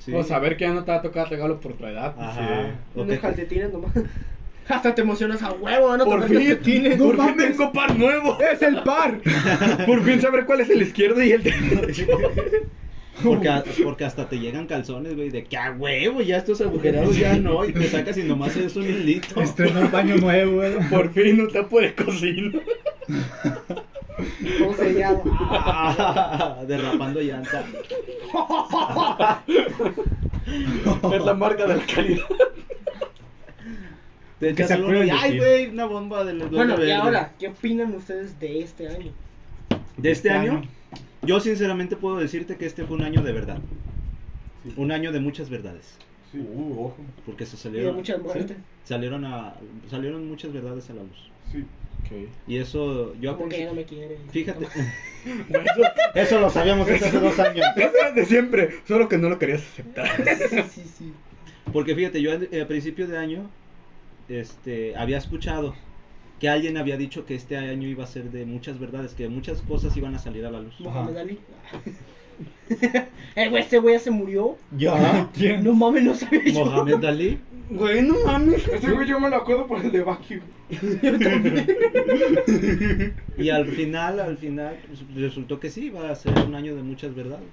Speaker 2: Sí.
Speaker 3: O saber que ya no te va a tocar regalo por tu edad.
Speaker 2: Ajá.
Speaker 4: Sí.
Speaker 2: O
Speaker 5: Unos calcetines nomás. Hasta te emocionas a huevo, ¿no?
Speaker 3: Por fin, por
Speaker 4: No
Speaker 3: fin
Speaker 4: mames.
Speaker 3: tengo par nuevo.
Speaker 4: ¡Es el par!
Speaker 3: Por fin saber cuál es el izquierdo y el derecho.
Speaker 2: Porque, hasta te llegan calzones, güey, de que a huevo, ya estos agujerados ya no, y te sacas y nomás es un hilito.
Speaker 4: Estrenó baño nuevo, güey.
Speaker 3: Por fin un tapo de cocina.
Speaker 5: ¿Cómo se llama?
Speaker 2: Ah, derrapando llanta.
Speaker 3: Es la marca de la calidad.
Speaker 2: Te
Speaker 4: Que se acuerden de
Speaker 2: ay, güey, una bomba del duende
Speaker 5: Bueno, y ahora, ¿qué opinan ustedes de este año?
Speaker 2: ¿De este
Speaker 4: Este
Speaker 2: año?
Speaker 4: año.
Speaker 2: Yo sinceramente puedo decirte que este fue un año de verdad. Un año de muchas verdades.
Speaker 4: Sí. Uh, ojo.
Speaker 2: Porque se
Speaker 5: Y de
Speaker 2: salieron,
Speaker 5: muchas muertes.
Speaker 2: salieron, a, salieron muchas verdades a la luz.
Speaker 4: Sí.
Speaker 2: Y eso, yo aprendí-
Speaker 5: no me quiere.
Speaker 2: Fíjate.
Speaker 4: Eso lo sabíamos desde hace dos años.
Speaker 3: Eso de siempre, solo que no lo querías aceptar.
Speaker 5: Sí, sí, sí.
Speaker 2: Porque fíjate, yo al- a principio de año este, había escuchado que alguien había dicho que este año iba a ser de muchas verdades, que muchas cosas iban a salir a la luz.
Speaker 5: Mohamed Ali. eh, güey, este güey ya se murió.
Speaker 4: ¿Ya? ¿Quién?
Speaker 5: No mames, no sabía.
Speaker 2: Mohamed Ali.
Speaker 3: Güey, no mames.
Speaker 6: Ese güey yo me lo acuerdo por el de Baki.
Speaker 2: Y al final, al final, pues, resultó que sí, iba a ser un año de muchas verdades.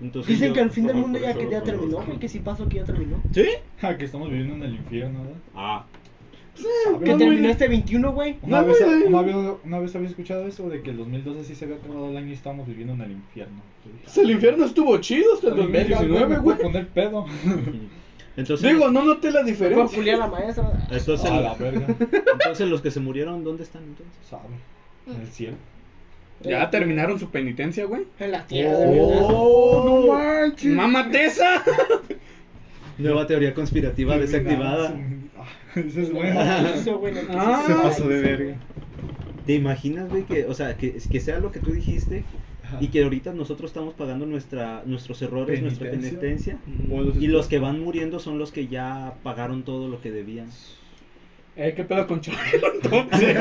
Speaker 2: Entonces
Speaker 5: Dicen
Speaker 2: yo-
Speaker 5: que el fin del mundo ya que ya terminó, güey, que sí pasó, que ya terminó.
Speaker 3: ¿Sí?
Speaker 4: Ah, que estamos viviendo en el infierno, ¿verdad?
Speaker 2: Ah,
Speaker 5: Que
Speaker 3: no,
Speaker 5: terminó
Speaker 3: güey.
Speaker 5: este 21, güey.
Speaker 4: Una,
Speaker 3: No,
Speaker 4: vez,
Speaker 3: güey.
Speaker 4: una, vez, una vez había escuchado eso de que el 2012 sí se había acabado el año y estábamos viviendo en el infierno.
Speaker 3: Pues el infierno estuvo chido hasta el
Speaker 4: Verga, güey,
Speaker 3: 2019,
Speaker 4: me
Speaker 3: güey.
Speaker 4: poner pedo.
Speaker 2: entonces,
Speaker 3: Digo, no noté la
Speaker 5: Por
Speaker 3: diferencia.
Speaker 5: a la maestra.
Speaker 2: entonces,
Speaker 4: A la verga.
Speaker 2: entonces los que se murieron, ¿dónde están entonces?
Speaker 4: Sabe. En el cielo.
Speaker 3: Ya terminaron su penitencia, güey.
Speaker 5: En la tierra.
Speaker 3: ¡Oh, no manches! ¡Mamá Tesa!
Speaker 2: Nueva teoría conspirativa desactivada.
Speaker 4: Ah, Eso es bueno.
Speaker 5: Eso, que
Speaker 3: Ah.
Speaker 4: Se
Speaker 5: se-
Speaker 4: pasó de verga.
Speaker 2: ¿Te imaginas, güey, que, o sea, que, que sea lo que tú dijiste
Speaker 4: Ajá.
Speaker 2: y que ahorita nosotros estamos pagando nuestra, nuestros errores, nuestra
Speaker 4: Penitencia.
Speaker 2: Y los que van muriendo son los que ya pagaron todo lo que debían.
Speaker 3: Eh, ¿qué pedo con Chabelo entonces?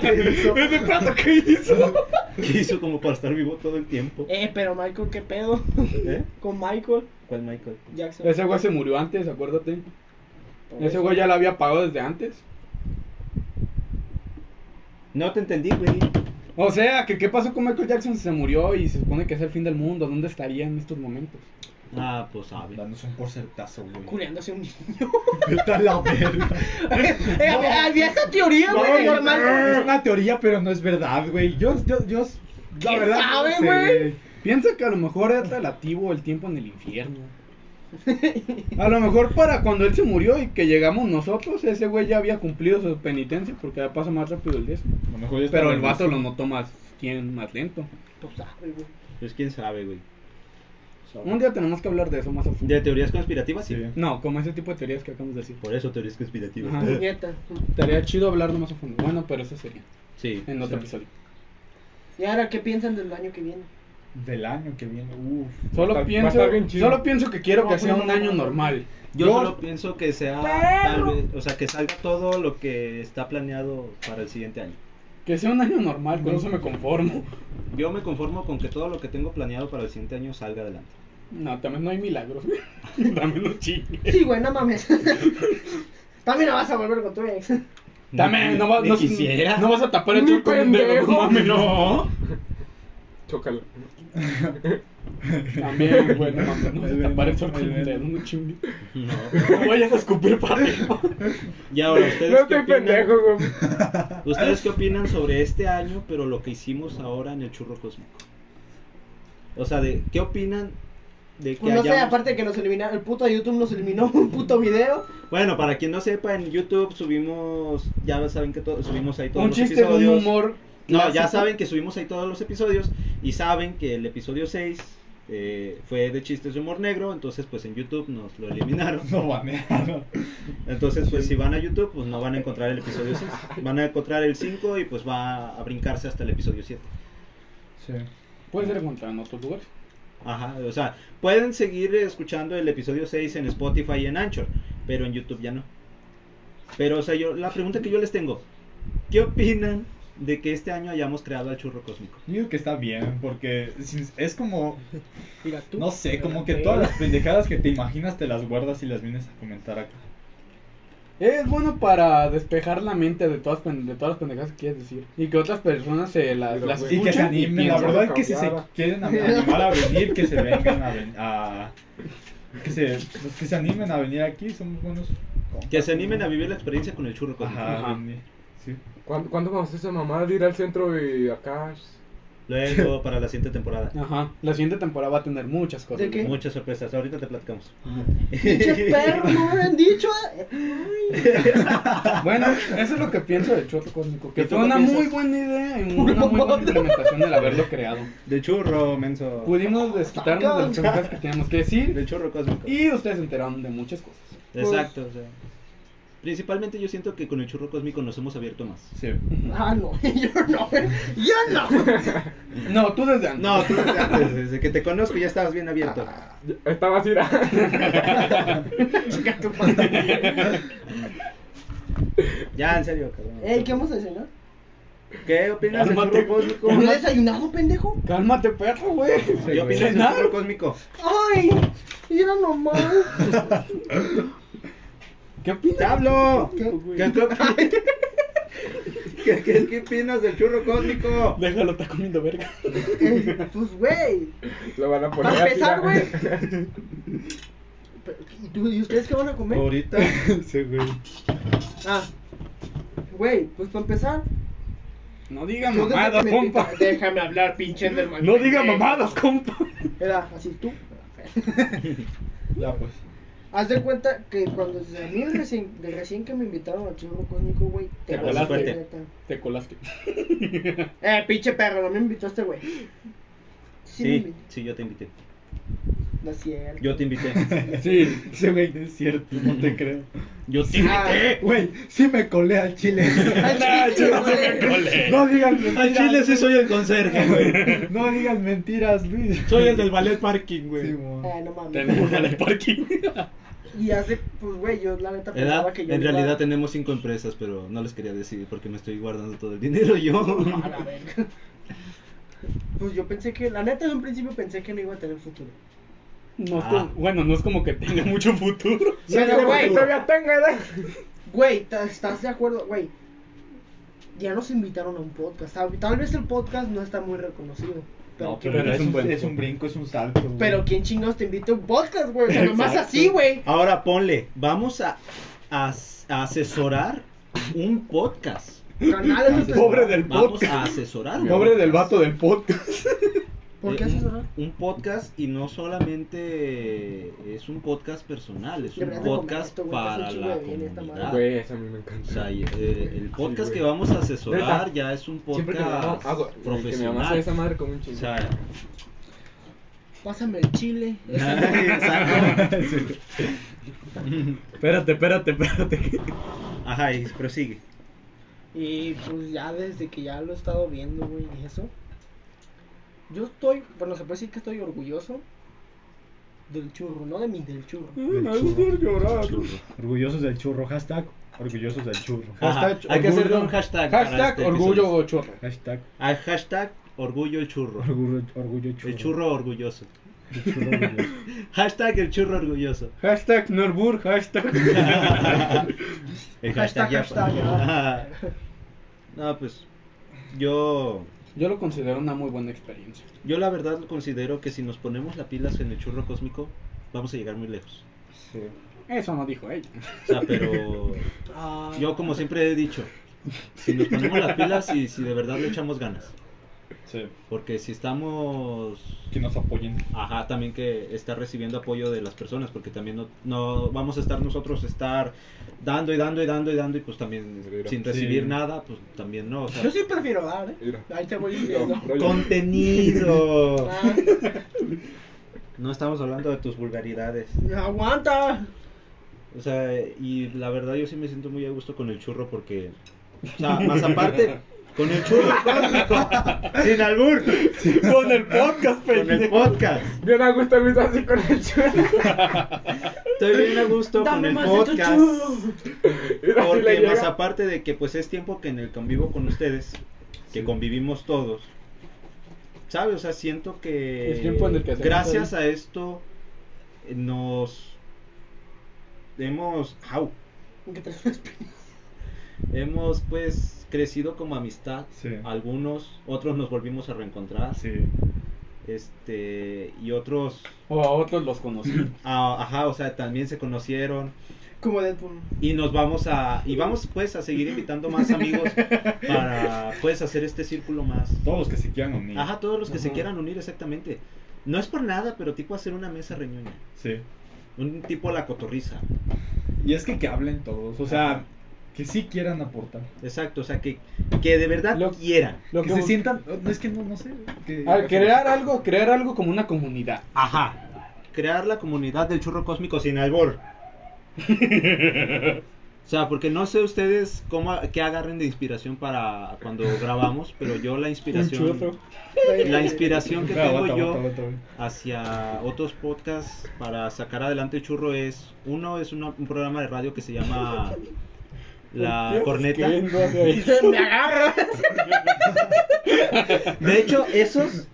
Speaker 4: Que hizo.
Speaker 3: ¿Ese plato qué hizo?
Speaker 2: ¿Qué hizo como para estar vivo todo el tiempo?
Speaker 5: Eh, pero Michael, ¿qué pedo?
Speaker 2: ¿Eh?
Speaker 5: Con Michael
Speaker 2: ¿Cuál Michael?
Speaker 5: Jackson.
Speaker 3: Ese güey se murió antes, acuérdate.
Speaker 5: Por
Speaker 3: Ese
Speaker 5: eso.
Speaker 3: güey ya lo había pagado desde antes.
Speaker 2: No te entendí, güey.
Speaker 3: O sea, que qué pasó con Michael Jackson si se murió y se supone que es el fin del mundo. ¿Dónde estaría en estos momentos?
Speaker 2: Ah, pues sabe.
Speaker 4: Dándose un porcentazo, güey.
Speaker 5: Culeándose un niño.
Speaker 4: Vete a la verga.
Speaker 5: eh, había, había esa teoría, güey.
Speaker 4: No,
Speaker 5: normal.
Speaker 4: es una teoría, pero no es verdad, güey. Yo, yo, yo, la
Speaker 5: ¿Quién
Speaker 4: verdad,
Speaker 5: sabe,
Speaker 4: no sé,
Speaker 5: güey?
Speaker 3: Piensa que a lo mejor es relativo el tiempo en el infierno. A lo mejor para cuando él se murió y que llegamos nosotros, ese güey ya había cumplido su penitencia porque ya pasa más rápido el día.
Speaker 4: A lo mejor ya
Speaker 3: Pero el vato lo notó más, ¿quién? más lento.
Speaker 5: Pues sabe, güey.
Speaker 2: Pues quién sabe, güey.
Speaker 3: Un día tenemos que hablar de eso más a fondo.
Speaker 2: ¿De teorías conspirativas? Sí.
Speaker 3: No, como ese tipo de teorías que acabamos de decir.
Speaker 2: Por eso teorías conspirativas.
Speaker 3: Ajá. Estaría chido hablarlo más a fondo. Bueno, pero eso sería
Speaker 2: Sí.
Speaker 3: en otro
Speaker 4: Sí.
Speaker 3: episodio.
Speaker 5: Y ahora, ¿qué piensan del año que viene?
Speaker 4: Del año que viene, uff.
Speaker 3: Solo
Speaker 6: Va va
Speaker 3: pienso, solo que quiero
Speaker 5: No,
Speaker 3: que
Speaker 5: pues
Speaker 3: sea un año
Speaker 5: no.
Speaker 3: normal.
Speaker 2: Yo
Speaker 3: Yo-
Speaker 2: solo pienso que sea tal vez, o sea, que salga todo lo que está planeado para el siguiente año.
Speaker 3: Que sea un año normal, con eso me conformo.
Speaker 2: Yo me conformo con que todo lo que tengo planeado para el siguiente año salga adelante.
Speaker 3: No, también no hay milagros. también no chingues.
Speaker 5: Sí, güey, no mames. También no vas a volver con tu ex.
Speaker 3: También, no, vas-
Speaker 2: Ni
Speaker 3: no,
Speaker 2: quisiera.
Speaker 3: no vas a tapar el dedo.
Speaker 5: pendejo.
Speaker 3: No mames, no.
Speaker 6: Chócalo.
Speaker 3: También, güey, no mames, no
Speaker 4: El
Speaker 3: tapar el con dedo, no chingues.
Speaker 2: No.
Speaker 3: No vayas a escupir para arriba.
Speaker 2: Y ahora, ¿ustedes,
Speaker 6: No
Speaker 2: qué
Speaker 6: estoy
Speaker 2: opinan?
Speaker 6: pendejo, güey.
Speaker 2: ¿Ustedes qué opinan sobre este año, pero lo que hicimos ahora en el churro cósmico? O sea, de, ¿qué opinan de que
Speaker 5: Pues no sé,
Speaker 2: hayamos-
Speaker 5: aparte que nos eliminaron, el puto YouTube nos eliminó un puto video.
Speaker 2: Bueno, para quien no sepa, en YouTube subimos, ya saben que to- subimos ahí todos
Speaker 3: Un
Speaker 2: los
Speaker 3: chiste de un
Speaker 2: episodios.
Speaker 3: humor.
Speaker 2: No, ya saben que subimos ahí todos los episodios y saben que el episodio 6 eh, fue de chistes de humor negro, entonces pues en YouTube nos lo eliminaron.
Speaker 4: No banearon.
Speaker 2: Entonces pues si van a YouTube pues no van a encontrar el episodio 6, van a encontrar el 5 y pues va a brincarse hasta el episodio 7.
Speaker 4: Sí.
Speaker 3: Puede ser encontrado en otros lugares.
Speaker 2: Ajá, o sea, pueden seguir escuchando el episodio 6 en Spotify y en Anchor, pero en YouTube ya no. Pero o sea, yo la pregunta que yo les tengo, ¿qué opinan de que este año hayamos creado al churro cósmico?
Speaker 4: Digo que está bien, porque es como,
Speaker 5: Mira tú.
Speaker 4: no sé, como que
Speaker 5: Ok.
Speaker 4: todas las pendejadas que te imaginas te las guardas y las vienes a comentar acá.
Speaker 3: Es bueno para despejar la mente de todas, de todas las pendejadas que quieres decir. Y que otras personas se las,
Speaker 6: Pero,
Speaker 3: las
Speaker 6: güey.
Speaker 4: Y que se
Speaker 3: escuchen y
Speaker 4: animen, la verdad que si se quieren animar a venir, que se vengan a, ven- a que se los que se animen a venir aquí somos buenos. compas,
Speaker 2: Que se animen
Speaker 4: ¿no?
Speaker 2: a vivir la experiencia con el churro cósmico.
Speaker 4: Ajá, sí.
Speaker 6: ¿Cuándo, ¿Cuándo vamos a hacer esa mamada de ir al centro y acá?
Speaker 2: Luego, para la siguiente temporada.
Speaker 3: Ajá. La siguiente temporada va a tener muchas cosas.
Speaker 5: ¿De qué?
Speaker 2: Muchas sorpresas. Ahorita te platicamos.
Speaker 5: Perros, no me habían dicho. eh.
Speaker 3: Bueno, eso es lo que pienso del chorro cósmico. Que
Speaker 2: ¿Y tú
Speaker 3: fue una
Speaker 2: piensas?
Speaker 3: muy buena idea y una muy buena implementación del haberlo creado.
Speaker 2: De churro, menso.
Speaker 3: Pudimos desquitarnos de las cosas que teníamos que decir
Speaker 2: Del churro cósmico.
Speaker 3: y ustedes se enteraron de muchas cosas.
Speaker 2: Exacto, o sea. Principalmente yo siento que con el churro cósmico nos hemos abierto más.
Speaker 3: Sí.
Speaker 5: Ah, no, yo no, yo no.
Speaker 3: No, tú desde antes.
Speaker 2: No, tú desde antes, desde que te conozco ya estabas bien abierto.
Speaker 6: Estaba así, ¿verdad?
Speaker 5: Chica tu.
Speaker 2: Ya, en serio, cabrón.
Speaker 5: Ey, ¿qué vamos a desayunar?
Speaker 2: ¿Qué opinas del churro cósmico?
Speaker 5: ¿No he desayunado, pendejo?
Speaker 3: Cálmate, perro, güey.
Speaker 2: ¿Qué opinas del
Speaker 3: Cenar.
Speaker 2: churro cósmico?
Speaker 5: Ay, mira nomás.
Speaker 3: ¿Qué opinas?
Speaker 2: ¡Te hablo!
Speaker 5: ¿Qué?
Speaker 2: ¿Qué, qué, qué, qué- qué opinas del churro cósmico?
Speaker 3: Déjalo, está comiendo verga.
Speaker 5: Pues, güey.
Speaker 6: Lo van a poner
Speaker 5: Para empezar, güey. ¿Y, tú, ¿Y ustedes qué van a comer?
Speaker 2: Ahorita.
Speaker 4: Sí, güey.
Speaker 5: Ah, güey, pues para empezar.
Speaker 3: No diga mamadas, compa.
Speaker 5: Déjame hablar, pinche Enderman.
Speaker 3: No diga mamadas, compa.
Speaker 5: Era así tú.
Speaker 3: Ya, pues.
Speaker 5: Haz de cuenta que cuando a mí de recién, de recién que me invitaron al churro cósmico, güey, te
Speaker 2: colaste.
Speaker 3: Te colaste.
Speaker 5: Eh, pinche perro, no me invitó este güey. Sí,
Speaker 2: Sí, sí, yo te invité.
Speaker 5: No es cierto.
Speaker 2: Yo te invité.
Speaker 3: Sí.
Speaker 4: Ese güey no es cierto, no te creo.
Speaker 2: Yo te
Speaker 5: Ah,
Speaker 2: invité.
Speaker 4: Güey, sí me colé al chile. No digas mentiras.
Speaker 2: Al chile sí soy el conserje, güey.
Speaker 4: No digas mentiras, Luis.
Speaker 2: Soy el del ballet parking, güey.
Speaker 4: Sí.
Speaker 5: Eh, no mames.
Speaker 3: Tenemos al parking.
Speaker 5: Y hace, pues, güey, yo la neta pensaba que yo
Speaker 2: En
Speaker 5: iba-
Speaker 2: realidad tenemos cinco empresas, pero no les quería decir porque me estoy guardando todo el dinero yo.
Speaker 5: A la verga. Pues yo pensé que, la neta, en un principio pensé que no iba a tener futuro.
Speaker 3: No
Speaker 2: Ah.
Speaker 3: como- bueno, no es como que tenga mucho futuro.
Speaker 5: Pero, güey,
Speaker 6: Todavía tengo edad.
Speaker 5: güey, ¿ta- ¿estás de acuerdo? Güey, ya nos invitaron a un podcast. Tal, tal vez el podcast no está muy reconocido. Pero,
Speaker 4: No,
Speaker 5: ¿quién-
Speaker 4: pero
Speaker 3: Pero
Speaker 4: es,
Speaker 3: un buen
Speaker 4: es un brinco, es un salto. güey.
Speaker 5: pero ¿quién chingados te invita a un podcast, güey? O sea, nomás
Speaker 3: Exacto.
Speaker 5: así, güey.
Speaker 2: Ahora ponle, vamos a, a- a asesorar un podcast.
Speaker 5: Canales
Speaker 3: Pobre del
Speaker 2: Vamos
Speaker 3: podcast.
Speaker 2: a asesorar.
Speaker 3: Pobre del vato del podcast.
Speaker 5: ¿Por qué
Speaker 2: Eh,
Speaker 5: asesorar?
Speaker 2: un, un podcast y no solamente es un podcast personal, es un podcast
Speaker 5: esto,
Speaker 2: para la
Speaker 5: bien
Speaker 2: comunidad.
Speaker 5: madre.
Speaker 6: Güey, eso a mí me
Speaker 2: O
Speaker 6: encanta.
Speaker 2: sea, y, eh, el podcast que vamos a asesorar ya es un
Speaker 6: que
Speaker 2: podcast
Speaker 6: hago, que hace
Speaker 2: profesional.
Speaker 6: esa madre con un
Speaker 2: O sea,
Speaker 5: Pásame el chile.
Speaker 2: exacto.
Speaker 3: Espérate, espérate, espérate.
Speaker 2: Ajá, y prosigue.
Speaker 5: Y pues ya desde que ya lo he estado viendo, güey, y eso. Yo estoy, bueno, se puede decir que estoy orgulloso del churro, no de mí, del churro.
Speaker 3: Me gusta llorar.
Speaker 4: Orgullosos del churro. Hashtag orgullosos del churro.
Speaker 2: Ajá,
Speaker 3: Hashtag
Speaker 2: hay que hacerle
Speaker 3: orgullo-
Speaker 2: un hashtag.
Speaker 3: Hashtag
Speaker 2: este
Speaker 3: orgullo
Speaker 2: episodio.
Speaker 3: chorro.
Speaker 4: Hashtag
Speaker 2: Ah, hashtag orgullo el churro.
Speaker 4: orgullo, orgullo churro.
Speaker 2: El churro orgulloso.
Speaker 4: El churro orgulloso.
Speaker 2: Hashtag el churro orgulloso.
Speaker 3: Hashtag Norbur, hashtag.
Speaker 2: El
Speaker 5: Hashtag,
Speaker 2: ya-
Speaker 5: hashtag, ya.
Speaker 2: No, pues yo
Speaker 3: Yo lo considero una muy buena experiencia.
Speaker 2: yo la verdad considero que si nos ponemos la pilas en el churro cósmico vamos a llegar muy lejos.
Speaker 3: Sí. Eso no dijo ella.
Speaker 2: O sea, pero yo como siempre he dicho, si nos ponemos las pilas y si de verdad le echamos ganas,
Speaker 3: Sí.
Speaker 2: porque si estamos
Speaker 4: Que nos apoyen.
Speaker 2: Ajá, también que está recibiendo apoyo de las personas, porque también no, no vamos a estar nosotros estar dando y dando y dando y dando y pues también
Speaker 6: Mira.
Speaker 2: sin
Speaker 4: Sí.
Speaker 2: recibir nada, pues también no. o sea,
Speaker 5: Yo sí prefiero dar, ¿eh?
Speaker 6: Mira.
Speaker 5: Ahí te voy diciendo.
Speaker 6: No, no,
Speaker 2: contenido.
Speaker 5: Ah,
Speaker 2: No estamos hablando de tus vulgaridades.
Speaker 5: aguanta.
Speaker 2: O sea, y la verdad yo sí me siento muy a gusto con el churro porque, o sea, más aparte, con el churro cósmico, sin albur,
Speaker 3: Con el podcast,
Speaker 2: con el
Speaker 3: pendejo.
Speaker 2: podcast.
Speaker 6: Bien a gusto Luis así con el churro.
Speaker 2: Estoy bien a gusto con el podcast. Porque más
Speaker 6: llega.
Speaker 2: aparte de que pues es tiempo que en el convivo con ustedes, que convivimos todos, ¿sabes? O sea, siento que
Speaker 3: Es tiempo en el que hacemos
Speaker 2: gracias
Speaker 3: el-
Speaker 2: a esto eh, nos hemos,
Speaker 5: explico.
Speaker 2: hemos pues crecido como amistad.
Speaker 4: Sí.
Speaker 2: Algunos, otros nos volvimos a reencontrar,
Speaker 4: Sí.
Speaker 2: este y otros
Speaker 3: O a otros los conocí.
Speaker 2: Ah, ajá, o sea, también se conocieron.
Speaker 5: Como Deadpool.
Speaker 2: Y nos vamos a. Y vamos pues a seguir invitando más amigos para pues hacer este círculo más.
Speaker 4: Todos los que se quieran unir.
Speaker 2: Ajá, todos los que se quieran unir, exactamente. No es por nada, pero tipo hacer una mesa reñoña.
Speaker 4: Sí.
Speaker 2: Un tipo la cotorriza.
Speaker 4: Y es que que hablen todos, o sea, que sí quieran aportar.
Speaker 2: Exacto, o sea, que, que de verdad
Speaker 3: Lo-
Speaker 2: quieran.
Speaker 3: Lo
Speaker 4: que
Speaker 3: que
Speaker 4: se sientan, no es que no, no sé. Que,
Speaker 3: Al crear algo, crear algo como una comunidad.
Speaker 2: Ajá. Crear la comunidad del churro cósmico sin albor. O sea, porque no sé ustedes cómo qué agarren de inspiración para cuando grabamos, pero yo la inspiración
Speaker 3: churro.
Speaker 2: la inspiración que tengo yo hacia otros podcasts para sacar adelante el churro es uno es una- un programa de radio que se llama La Corneta.
Speaker 5: Me agarras.
Speaker 2: De hecho, esos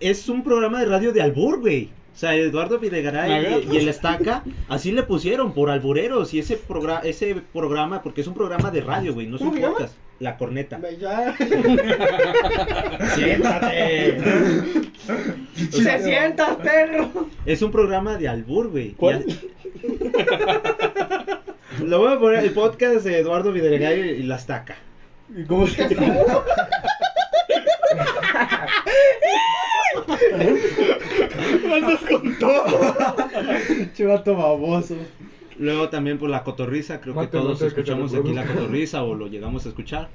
Speaker 2: es un programa de radio de albur, güey. O sea, Eduardo Videgaray y, y el Estaca, así le pusieron por albureros y ese programa, ese programa, porque es un programa de radio, güey, no es. La corneta.
Speaker 5: Ya.
Speaker 2: Siéntate. O sea,
Speaker 5: Se sienta, perro.
Speaker 2: es un programa de albur, güey.
Speaker 3: ¿Cuál?
Speaker 2: Lo voy a poner el podcast de Eduardo Videgaray y la Estaca.
Speaker 3: ¿Y cómo se Andas con todo.
Speaker 4: Chivato baboso.
Speaker 2: Luego también por la cotorriza, creo que todos escuchamos aquí la cotorriza o lo llegamos a escuchar.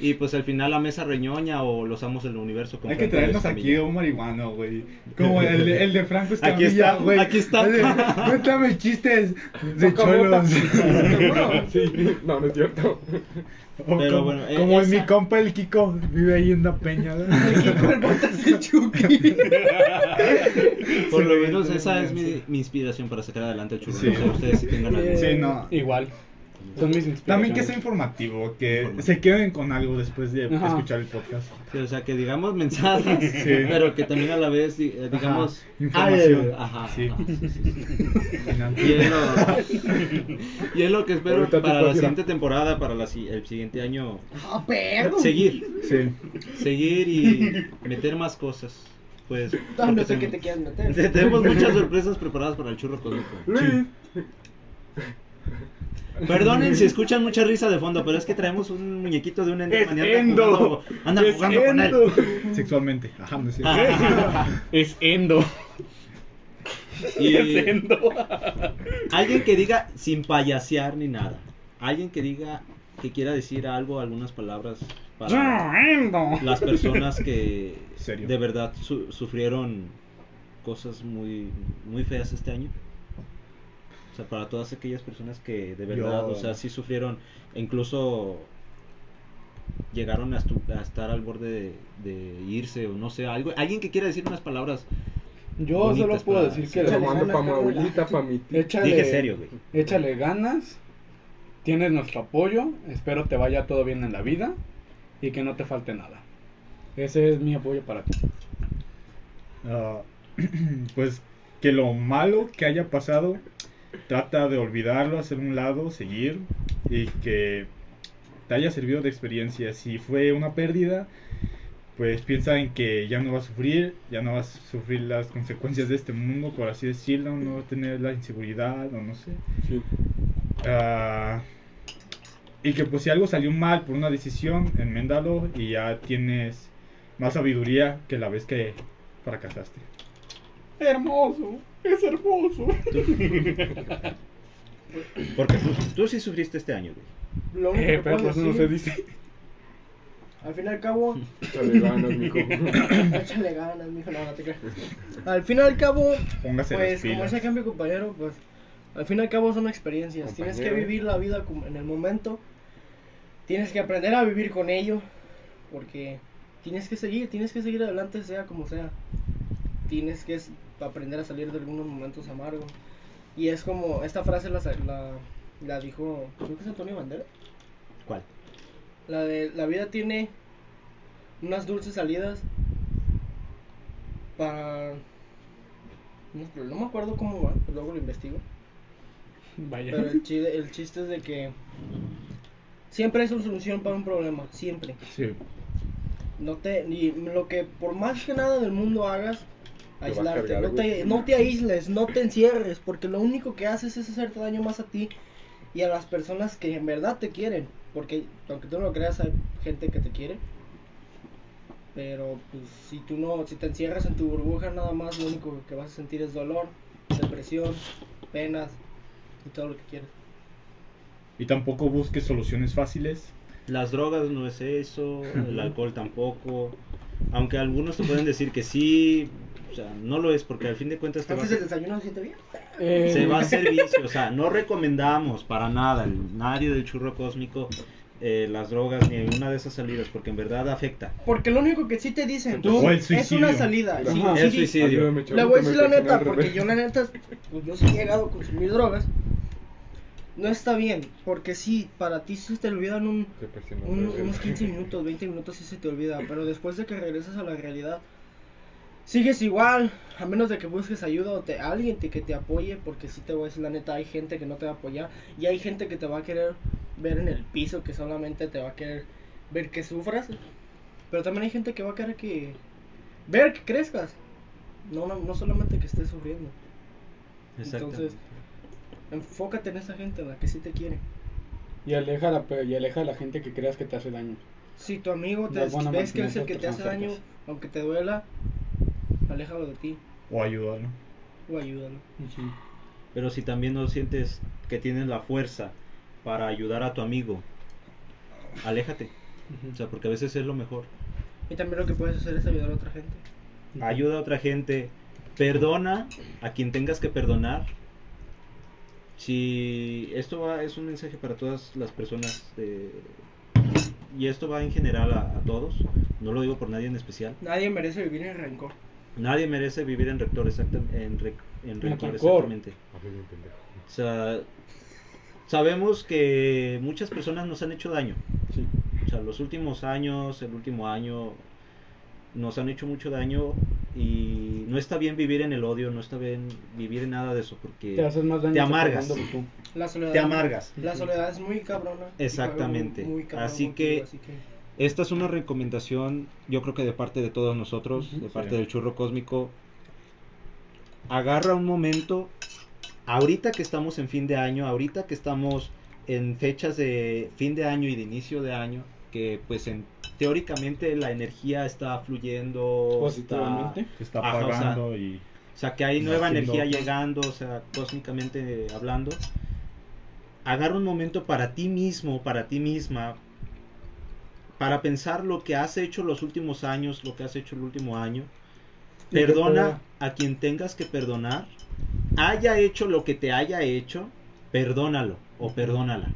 Speaker 2: Y pues al final la mesa reñoña o los amos del universo.
Speaker 4: Hay que traernos aquí a un marihuano, güey. Como el, de- el de Franco
Speaker 2: Aquí
Speaker 4: Escamilla,
Speaker 2: está,
Speaker 4: güey.
Speaker 2: aquí está.
Speaker 4: El de, Cuéntame chistes de
Speaker 6: Toca
Speaker 4: cholos.
Speaker 6: Sí, no, no es cierto.
Speaker 4: O
Speaker 2: Pero
Speaker 4: como,
Speaker 2: bueno, eh,
Speaker 4: como
Speaker 2: esa-
Speaker 4: mi compa el Kiko vive ahí en una peña. ¿no?
Speaker 5: el botas de Chucky.
Speaker 2: Por lo menos esa es
Speaker 4: sí.
Speaker 2: mi, mi inspiración para sacar adelante el.
Speaker 4: Sí.
Speaker 2: No sé ustedes si tengan algo.
Speaker 4: Sí, no.
Speaker 3: Igual. Son mis inspiraciones.
Speaker 4: También que sea informativo, que
Speaker 2: Informativo.
Speaker 4: se queden con algo después de
Speaker 3: Ajá.
Speaker 4: escuchar el podcast.
Speaker 2: Sí, o sea, que digamos mensajes,
Speaker 4: Sí.
Speaker 2: pero que también a la vez eh, digamos
Speaker 4: Ajá, información.
Speaker 2: algo. Ajá,
Speaker 4: Sí.
Speaker 2: ajá, sí, sí, sí.
Speaker 4: Final.
Speaker 2: Y es lo, y es lo que espero
Speaker 6: Ahorita
Speaker 2: para la siguiente temporada, para la, el siguiente año.
Speaker 5: Perro.
Speaker 2: Seguir,
Speaker 4: Sí.
Speaker 2: seguir y meter más cosas. Pues,
Speaker 5: no sé qué te
Speaker 2: tenemos-
Speaker 5: quieras meter.
Speaker 2: Tenemos muchas sorpresas preparadas para el churro cósmico. Perdonen si escuchan mucha risa de fondo, pero es que traemos un muñequito de un
Speaker 3: Es
Speaker 2: anda
Speaker 3: Endo.
Speaker 2: jugando, anda
Speaker 3: Es
Speaker 2: jugando con él.
Speaker 3: Endo.
Speaker 4: Sexualmente. Ajá, no sé.
Speaker 3: Es Endo.
Speaker 2: Y
Speaker 3: Es Endo.
Speaker 2: alguien que diga sin payasear ni nada. Alguien que diga que quiera decir algo, algunas palabras para
Speaker 3: Endo.
Speaker 2: las personas que
Speaker 4: Serio.
Speaker 2: de verdad su- sufrieron cosas muy muy feas este año. O sea, para todas aquellas personas que de verdad,
Speaker 4: Yo-
Speaker 2: o sea, sí sufrieron, e incluso llegaron a, estu- a estar al borde de, de irse o no sé, algo, alguien que quiera decir unas palabras.
Speaker 3: Yo solo puedo
Speaker 2: para-
Speaker 3: decir que
Speaker 5: Échale
Speaker 6: Tomando
Speaker 5: ganas,
Speaker 6: pa' mi abuelita, pa' mi tía.
Speaker 3: échale,
Speaker 2: Dije serio, güey.
Speaker 3: échale ganas. Tienes nuestro apoyo. Espero te vaya todo bien en la vida y que no te falte nada. Ese es mi apoyo para ti.
Speaker 4: Ah, pues que lo malo que haya pasado, trata de olvidarlo, hacer un lado, seguir y que te haya servido de experiencia. Si fue una pérdida, pues piensa en que ya no vas a sufrir, ya no vas a sufrir las consecuencias de este mundo, por así decirlo, no vas a tener la inseguridad o no sé.
Speaker 6: Sí.
Speaker 4: Ah, y que pues si algo salió mal por una decisión, enméndalo y ya tienes más sabiduría que la vez que fracasaste.
Speaker 3: Hermoso. Es hermoso.
Speaker 2: Porque tú, tú sí sufriste este año, güey.
Speaker 5: Lo único
Speaker 3: Eh,
Speaker 5: que
Speaker 3: pero
Speaker 5: puedo
Speaker 3: pues no se dice.
Speaker 5: al fin y al cabo,
Speaker 6: Échale ganas, mijo.
Speaker 5: échale ganas, mijo, no, no te creas. Al fin y al cabo,
Speaker 4: Póngase las
Speaker 5: pues como
Speaker 4: pilas.
Speaker 5: ese cambio compañero, pues al fin y al cabo son experiencias. Tienes que
Speaker 6: Compañero.
Speaker 5: vivir la vida como en el momento. Tienes que aprender a vivir con ello. Porque tienes que seguir, tienes que seguir adelante sea como sea. Tienes que s- aprender a salir de algunos momentos amargos. Y es como, esta frase la, sa- la, la dijo, creo que es Antonio Bandera.
Speaker 2: ¿Cuál?
Speaker 5: La de la vida tiene unas dulces salidas para no, me acuerdo cómo va, pero luego lo investigo.
Speaker 3: Vaya.
Speaker 5: Pero el chiste, el chiste es de que siempre es una solución para un problema, siempre.
Speaker 4: Sí.
Speaker 5: No te ni lo que por más que nada del mundo hagas aislarte. no, te, no te aísles, no te encierres, porque lo único que haces es hacerte daño más a ti y a las personas que en verdad te quieren. Porque aunque tú no lo creas, hay gente que te quiere. Pero pues si tú no, si te encierras en tu burbuja nada más, lo único que vas a sentir es dolor, depresión, penas y todo lo que quieres.
Speaker 4: Y tampoco busques soluciones fáciles.
Speaker 2: Las drogas no es eso, el alcohol tampoco. Aunque algunos te pueden decir que sí, o sea, no lo es porque al fin de cuentas te va a
Speaker 5: del
Speaker 2: hacer,
Speaker 5: desayuno se siente bien.
Speaker 3: Eh,
Speaker 2: se va a hacer vicio. O sea, no recomendamos para nada, el- nadie del churro cósmico, eh, las drogas ni una de esas salidas porque en verdad afecta.
Speaker 5: Porque lo único que sí te dicen
Speaker 3: Tú-
Speaker 4: O el
Speaker 5: es una salida.
Speaker 6: Ajá.
Speaker 5: Sí,
Speaker 2: El suicidio.
Speaker 6: Ayúdame,
Speaker 5: Le voy a decir la neta, porque yo la neta, pues yo sí he llegado a consumir drogas. No está bien, porque sí, para ti sí te olvidan un,
Speaker 6: Te
Speaker 5: unos 15 minutos, 20 minutos sí se te olvida, pero después de que regresas a la realidad, sigues igual, a menos de que busques ayuda o te, alguien te, que te apoye, porque sí te voy a decir la neta, hay gente que no te va a apoyar y hay gente que te va a querer ver en el piso, que solamente te va a querer ver que sufras, pero también hay gente que va a querer que ver que crezcas, no, no, no solamente que estés sufriendo. Entonces, enfócate en esa gente, en la que sí te quiere.
Speaker 3: Y aleja, a la, pe- y aleja a la gente que creas que te hace daño.
Speaker 5: Si tu amigo te ves que es el que te hace daño, aunque te duela, aléjalo de ti
Speaker 4: O ayudarlo.
Speaker 5: o ayúdalo.
Speaker 2: Pero si también no sientes que tienes la fuerza para ayudar a tu amigo, aléjate. O sea, porque a veces es lo mejor.
Speaker 5: Y también lo que puedes hacer es ayudar a otra gente.
Speaker 2: Ayuda a otra gente, perdona a quien tengas que perdonar. Si esto va, es un mensaje para todas las personas de- y esto va en general a, a todos, no lo digo por nadie en especial.
Speaker 5: Nadie merece vivir en rencor.
Speaker 2: Nadie merece vivir en rector, exactamente, en, exactamente. O sea, sabemos que muchas personas nos han hecho daño.
Speaker 3: Sí.
Speaker 2: O sea, los últimos años, el último año, nos han hecho mucho daño y no está bien vivir en el odio, no está bien vivir en nada de eso porque
Speaker 3: Te haces más daño
Speaker 2: te
Speaker 3: que
Speaker 2: amargas.
Speaker 5: La soledad,
Speaker 2: Te amargas.
Speaker 5: La soledad es muy cabrona.
Speaker 2: Exactamente.
Speaker 5: muy cabrón
Speaker 2: Así que-
Speaker 5: así que
Speaker 2: Esta es una recomendación, yo creo que de parte de todos nosotros, de parte
Speaker 4: sí.
Speaker 2: del churro cósmico. Agarra un momento, ahorita que estamos en fin de año, ahorita que estamos en fechas de fin de año y de inicio de año, que pues en, teóricamente la energía está fluyendo,
Speaker 3: Positivamente.
Speaker 2: está-
Speaker 4: Se está
Speaker 2: Ajá, o sea,
Speaker 4: apagando y...
Speaker 2: o sea, que hay nueva
Speaker 4: haciendo
Speaker 2: energía llegando, o sea, cósmicamente hablando. Agarra un momento para ti mismo, para ti misma, para pensar lo que has hecho los últimos años, lo que has hecho el último año. Perdona a quien tengas que perdonar. Haya hecho lo que te haya hecho, perdónalo o perdónala.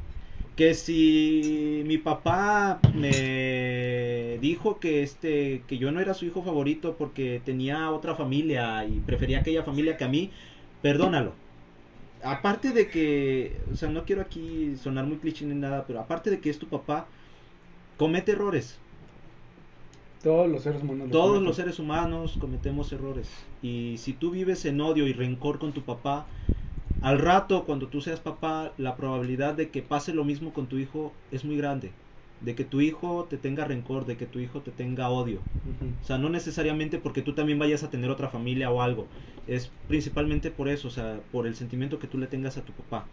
Speaker 2: Que si mi papá me dijo que este que yo no era su hijo favorito porque tenía otra familia y prefería aquella familia que a mí, perdónalo. Aparte de que, o sea, no quiero aquí sonar muy cliché ni nada, pero aparte de que es tu papá, comete errores.
Speaker 3: Todos los seres humanos. lo
Speaker 2: Todos
Speaker 3: cometen.
Speaker 2: los seres humanos cometemos errores. Y si tú vives en odio y rencor con tu papá, al rato, cuando tú seas papá, la probabilidad de que pase lo mismo con tu hijo es muy grande. De que tu hijo te tenga rencor, de que tu hijo te tenga odio. O sea, no necesariamente porque tú también vayas a tener otra familia o algo. Es principalmente por eso, o sea, por el sentimiento que tú le tengas a tu papá.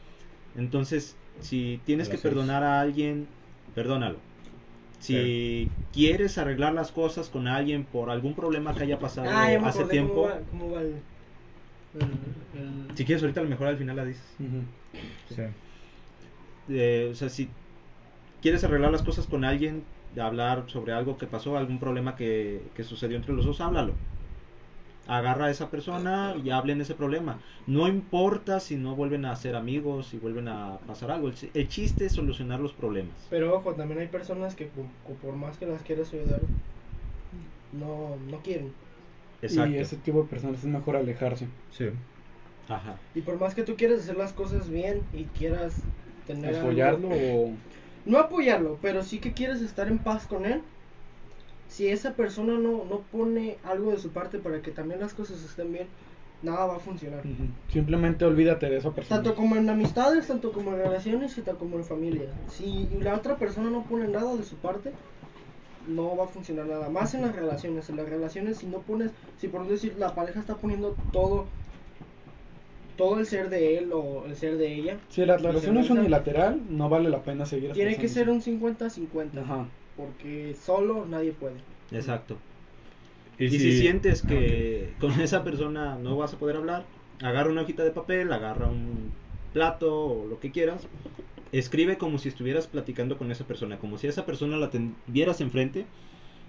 Speaker 2: Entonces, si tienes que perdonar a alguien, perdónalo. Si quieres arreglar las cosas con alguien por algún problema que haya pasado
Speaker 5: Ah,
Speaker 2: hace
Speaker 5: acordé
Speaker 2: tiempo,
Speaker 5: Cómo va, cómo va el, el- el-
Speaker 2: si quieres ahorita a lo mejor al final la dices.
Speaker 4: Sí.
Speaker 2: Eh, o sea, si quieres arreglar las cosas con alguien, de hablar sobre algo que pasó, algún problema que, que sucedió entre los dos, háblalo. Agarra a esa persona y hablen ese problema. No importa si no vuelven a ser amigos, si vuelven a pasar algo. El, el chiste es solucionar los problemas.
Speaker 5: Pero ojo, también hay personas que por, por más que las quieras ayudar, no, no quieren.
Speaker 2: Exacto.
Speaker 3: Y ese tipo de personas es mejor alejarse.
Speaker 4: Sí.
Speaker 2: Ajá.
Speaker 5: Y por más que tú quieras hacer las cosas bien y quieras tener algo-
Speaker 3: Apoyarlo o.
Speaker 5: no apoyarlo, pero sí que quieres estar en paz con él. Si esa persona no, no pone algo de su parte para que también las cosas estén bien, nada va a funcionar.
Speaker 3: Simplemente olvídate de esa persona.
Speaker 5: Tanto como en amistades, tanto como en relaciones y tanto como en familia. Si la otra persona no pone nada de su parte, no va a funcionar nada. Más en las relaciones. En las relaciones, si no pones, si por decir la pareja está poniendo todo, todo el ser de él o el ser de ella,
Speaker 3: Si la relación es unilateral, no vale la pena seguir
Speaker 5: tiene que ser un 50-50.
Speaker 3: Ajá.
Speaker 5: Porque solo nadie puede.
Speaker 2: Exacto. Y, si, sientes que con esa persona no vas a poder hablar, agarra una hojita de papel, agarra un plato o lo que quieras, escribe como si estuvieras platicando con esa persona, como si esa persona la tuvieras enfrente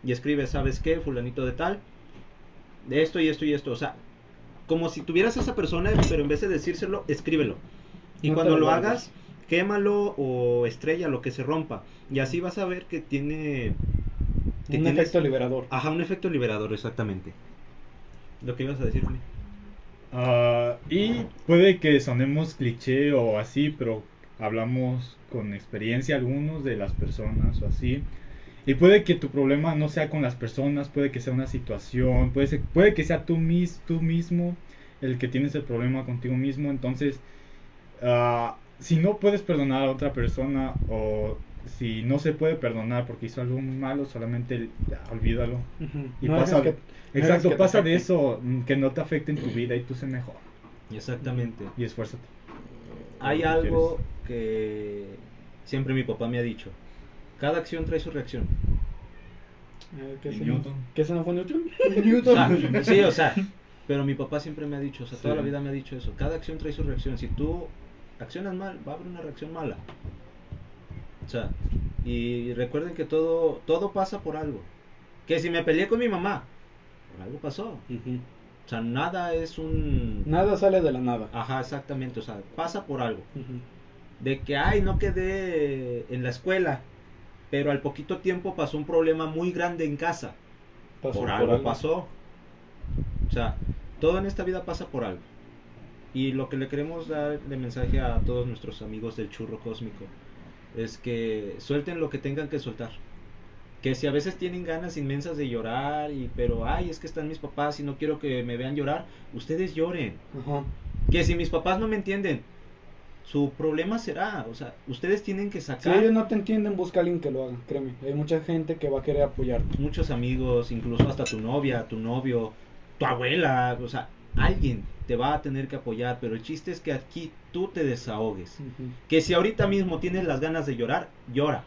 Speaker 2: y escribe, ¿sabes qué? Fulanito de tal, de esto y esto y esto, o sea, como si tuvieras a esa persona, pero en vez de decírselo, escríbelo. Y
Speaker 3: No
Speaker 2: cuando
Speaker 3: lo
Speaker 2: lo
Speaker 3: guardes.
Speaker 2: hagas, quémalo o estrella lo que se rompa. Y así vas a ver que tiene... que
Speaker 3: Un
Speaker 2: tienes-
Speaker 3: efecto liberador.
Speaker 2: Ajá, un efecto liberador, exactamente. Lo que ibas a decir, Juli.
Speaker 4: Ah, y puede que sonemos cliché o así, pero hablamos con experiencia algunos de las personas o así. Y puede que tu problema no sea con las personas, puede que sea una situación, puede, ser- puede que sea tú, mis, tú mismo el que tienes el problema contigo mismo. Entonces, ah, si no puedes perdonar a otra persona o si no se puede perdonar porque hizo algo malo, solamente ya, olvídalo. Y
Speaker 3: No
Speaker 4: pasa,
Speaker 3: que- no
Speaker 4: exacto, pasa de eso, mm, que no te afecte en tu vida y tú sé mejor.
Speaker 2: Exactamente.
Speaker 4: Y esfuérzate.
Speaker 2: Hay algo que siempre mi papá me ha dicho. Cada acción trae su reacción.
Speaker 3: Eh, ¿Qué
Speaker 4: Y
Speaker 3: se
Speaker 4: Newton.
Speaker 3: ¿Qué se fue Newton?
Speaker 2: O sea, sí, o sea, pero mi papá siempre me ha dicho, o sea, toda
Speaker 4: Sí.
Speaker 2: la vida me ha dicho eso. Cada acción trae su reacción. Si tú accionas mal, va a haber una reacción mala. O sea, y recuerden que todo, todo pasa por algo. Que si me peleé con mi mamá, por algo pasó. O sea, nada es un...
Speaker 3: Nada sale de la nada.
Speaker 2: Ajá, exactamente, o sea, pasa por algo. De que, ay, no quedé en la escuela, pero al poquito tiempo pasó un problema muy grande en casa.
Speaker 3: Pasó
Speaker 2: por algo pasó. O sea, todo en esta vida pasa por algo. Y lo que le queremos dar de mensaje a todos nuestros amigos del churro cósmico es que suelten lo que tengan que soltar. Que si a veces tienen ganas inmensas de llorar, y pero ay, es que están mis papás y no quiero que me vean llorar, ustedes lloren. Que si mis papás no me entienden, su problema será, o sea, ustedes tienen que
Speaker 3: Si
Speaker 2: sacar
Speaker 3: ellos no te entienden, busca a alguien que lo haga, créeme. Hay mucha gente que va a querer apoyarte.
Speaker 2: muchos amigos, incluso hasta tu novia, tu novio, tu abuela, o sea, alguien te va a tener que apoyar, pero el chiste es que aquí tú te desahogues. Que si ahorita mismo tienes las ganas de llorar, llora.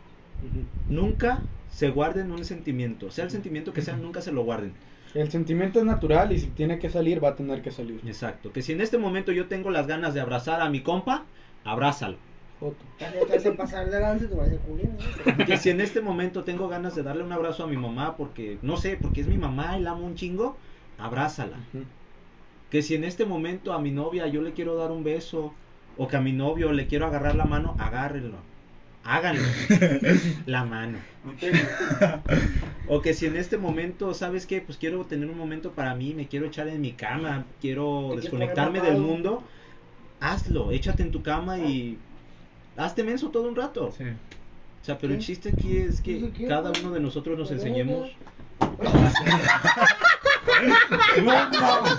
Speaker 2: Nunca se guarden un sentimiento, sea el sentimiento que sea, nunca se lo guarden.
Speaker 3: El sentimiento es natural y si tiene que salir, va a tener que salir.
Speaker 2: Exacto, que si en este momento yo tengo las ganas de abrazar a mi compa, abrázalo. Que si en este momento tengo ganas de darle un abrazo a mi mamá porque, no sé, porque es mi mamá y la amo un chingo, abrázala. Que si en este momento a mi novia yo le quiero dar un beso o que a mi novio le quiero agarrar la mano, agárrenlo. Háganlo. la mano. o que si en este momento, ¿sabes qué? Pues quiero tener un momento para mí, me quiero echar en mi cama, quiero desconectarme del mundo, hazlo, échate en tu cama y hazte menso todo un rato.
Speaker 4: Sí.
Speaker 2: O sea, pero el chiste aquí es que cada uno de nosotros nos
Speaker 5: ¿Qué?
Speaker 2: Enseñemos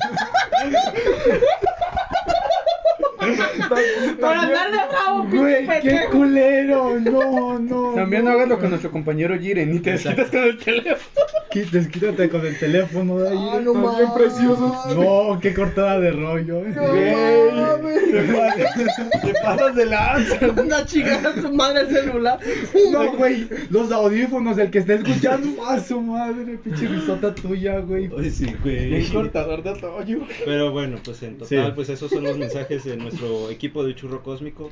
Speaker 5: Para andar de bravo,
Speaker 4: Güey,
Speaker 5: pinche
Speaker 4: qué culero. No, no.
Speaker 3: También
Speaker 4: no.
Speaker 3: hágalo con nuestro compañero Jiren y te desquitas con el teléfono.
Speaker 4: Quítate, quítate con el teléfono de ahí.
Speaker 5: Ah, no
Speaker 3: Estás bien
Speaker 5: mames.
Speaker 3: precioso.
Speaker 4: No, qué cortada de rollo. eh.
Speaker 5: No
Speaker 3: Güey.
Speaker 5: mames.
Speaker 3: Te pasas, te pasas de lanza.
Speaker 5: Una chingada a su madre el celular.
Speaker 4: No, güey, los audífonos, el que esté escuchando, a su madre, pinche risota tuya, güey.
Speaker 2: Ay, sí, güey.
Speaker 3: Cortador de otoño.
Speaker 2: Pero bueno, pues en total,
Speaker 4: Sí.
Speaker 2: pues esos son los mensajes de nuestro equipo de Churro Cósmico.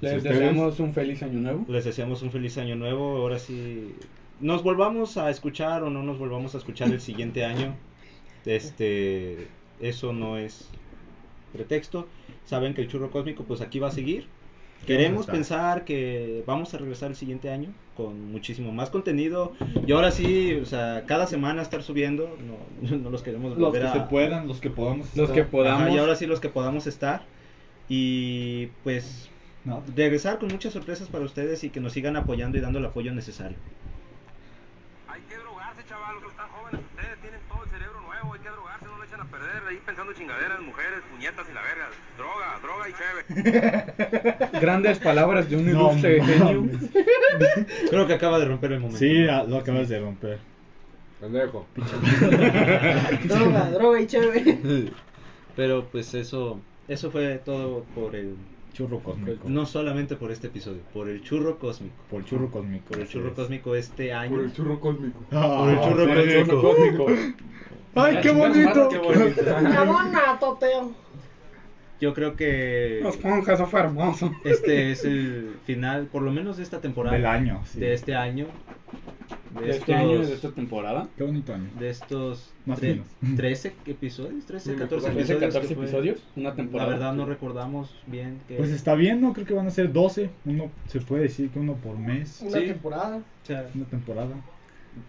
Speaker 3: Les
Speaker 4: Si ustedes-
Speaker 3: deseamos un feliz año nuevo.
Speaker 2: Les deseamos un feliz año nuevo. Ahora sí, nos volvamos a escuchar o no nos volvamos a escuchar el siguiente año. Este, eso no es pretexto. Saben que el Churro Cósmico, pues aquí va a seguir. Queremos pensar que vamos a regresar el siguiente año con muchísimo más contenido. Y ahora sí, o sea, cada semana estar subiendo. No, no los queremos
Speaker 4: Los
Speaker 2: volver
Speaker 4: que
Speaker 2: a...
Speaker 4: se puedan, los que podamos.
Speaker 3: Los que podamos.
Speaker 2: Ajá, y ahora sí los que podamos estar. Y pues
Speaker 4: No,
Speaker 2: regresar con muchas sorpresas para ustedes y que nos sigan apoyando y dando el apoyo necesario.
Speaker 7: Hay que drogarse, chavalos, están jóvenes ustedes, tienen todo el cerebro nuevo, hay que drogarse, no le echan a perder ahí pensando chingaderas, mujeres, puñetas y la verga. Droga, droga y cheve.
Speaker 3: Grandes palabras de un
Speaker 4: No
Speaker 3: ilustre genio.
Speaker 4: mames.
Speaker 2: Creo que acaba de romper el momento.
Speaker 4: Sí, lo acabas de romper.
Speaker 6: Pendejo.
Speaker 5: Droga, droga y chévere.
Speaker 2: Pero pues eso, eso fue todo por el,
Speaker 4: Churro cósmico.
Speaker 2: no solamente por este episodio, por el churro cósmico.
Speaker 4: Por el churro cósmico.
Speaker 2: Por el churro
Speaker 4: es.
Speaker 2: cósmico este año.
Speaker 6: Por el churro cósmico.
Speaker 4: Ah,
Speaker 2: Por el churro
Speaker 4: el
Speaker 2: cósmico.
Speaker 6: cósmico.
Speaker 4: ¡Ay, qué bonito!
Speaker 2: Qué bonito.
Speaker 5: Toteo.
Speaker 2: Yo creo que
Speaker 3: Los monjas, eso fue hermoso.
Speaker 2: este es el final, por lo menos de esta temporada.
Speaker 4: Del año, sí.
Speaker 2: De este año. De,
Speaker 3: De este
Speaker 2: estos,
Speaker 3: año, de esta temporada.
Speaker 4: Qué bonito año.
Speaker 2: de estos
Speaker 4: Más
Speaker 2: tre-
Speaker 4: menos.
Speaker 2: 13 episodios, 13,
Speaker 6: Sí, me
Speaker 2: 14
Speaker 6: acuerdo.
Speaker 3: 13,
Speaker 2: episodios.
Speaker 3: 14
Speaker 2: que fue.
Speaker 3: episodios, una
Speaker 2: La
Speaker 3: temporada.
Speaker 2: verdad no recordamos bien que...
Speaker 4: Pues está bien, ¿no? Creo que van a ser 12. Uno, se puede decir que uno por mes.
Speaker 5: Una
Speaker 2: Sí.
Speaker 5: temporada.
Speaker 2: o sea,
Speaker 4: Una temporada.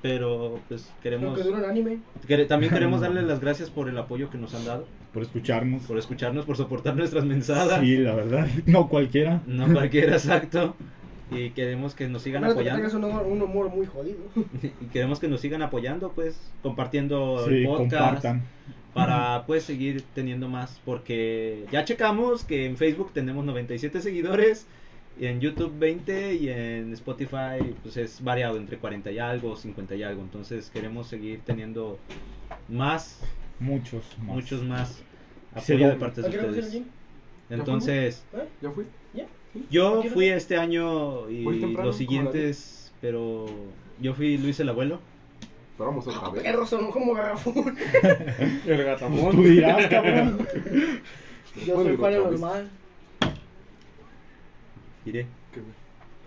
Speaker 2: pero pues
Speaker 5: Lo
Speaker 2: queremos...
Speaker 5: que dura un anime.
Speaker 2: quere- también queremos darles las gracias por el apoyo que nos han dado,
Speaker 4: Por escucharnos.
Speaker 2: por escucharnos, por soportar nuestras mensadas.
Speaker 4: Sí, la verdad. No cualquiera.
Speaker 2: No cualquiera, exacto. Y queremos que nos sigan
Speaker 5: que
Speaker 2: apoyando.
Speaker 5: tengas un humor, un humor muy jodido.
Speaker 2: Y queremos que nos sigan apoyando, pues, compartiendo
Speaker 4: Sí,
Speaker 2: el podcast.
Speaker 4: compartan.
Speaker 2: Para, pues, seguir teniendo más. Porque ya checamos que en Facebook tenemos 97 seguidores. Y en YouTube 20 y en Spotify pues es variado entre 40 y algo, 50 y algo. Entonces queremos seguir teniendo más,
Speaker 4: Muchos más.
Speaker 2: muchos más apoyo de parte
Speaker 5: ¿A
Speaker 2: de ustedes. Entonces,
Speaker 5: ¿Eh?
Speaker 6: ¿Ya fui?
Speaker 5: ¿Ya?
Speaker 2: Yo
Speaker 5: ¿A qué
Speaker 2: fui este año y
Speaker 6: ¿Fuiste temprano,
Speaker 2: los siguientes, pero yo fui Luis el abuelo.
Speaker 6: Pero vamos otra vez.
Speaker 5: Perros son como garrafón.
Speaker 3: El gatamón.
Speaker 4: Tú dirás, cabrón.
Speaker 5: Yo soy Juan el normal.
Speaker 2: Diré.
Speaker 6: ¿Qué?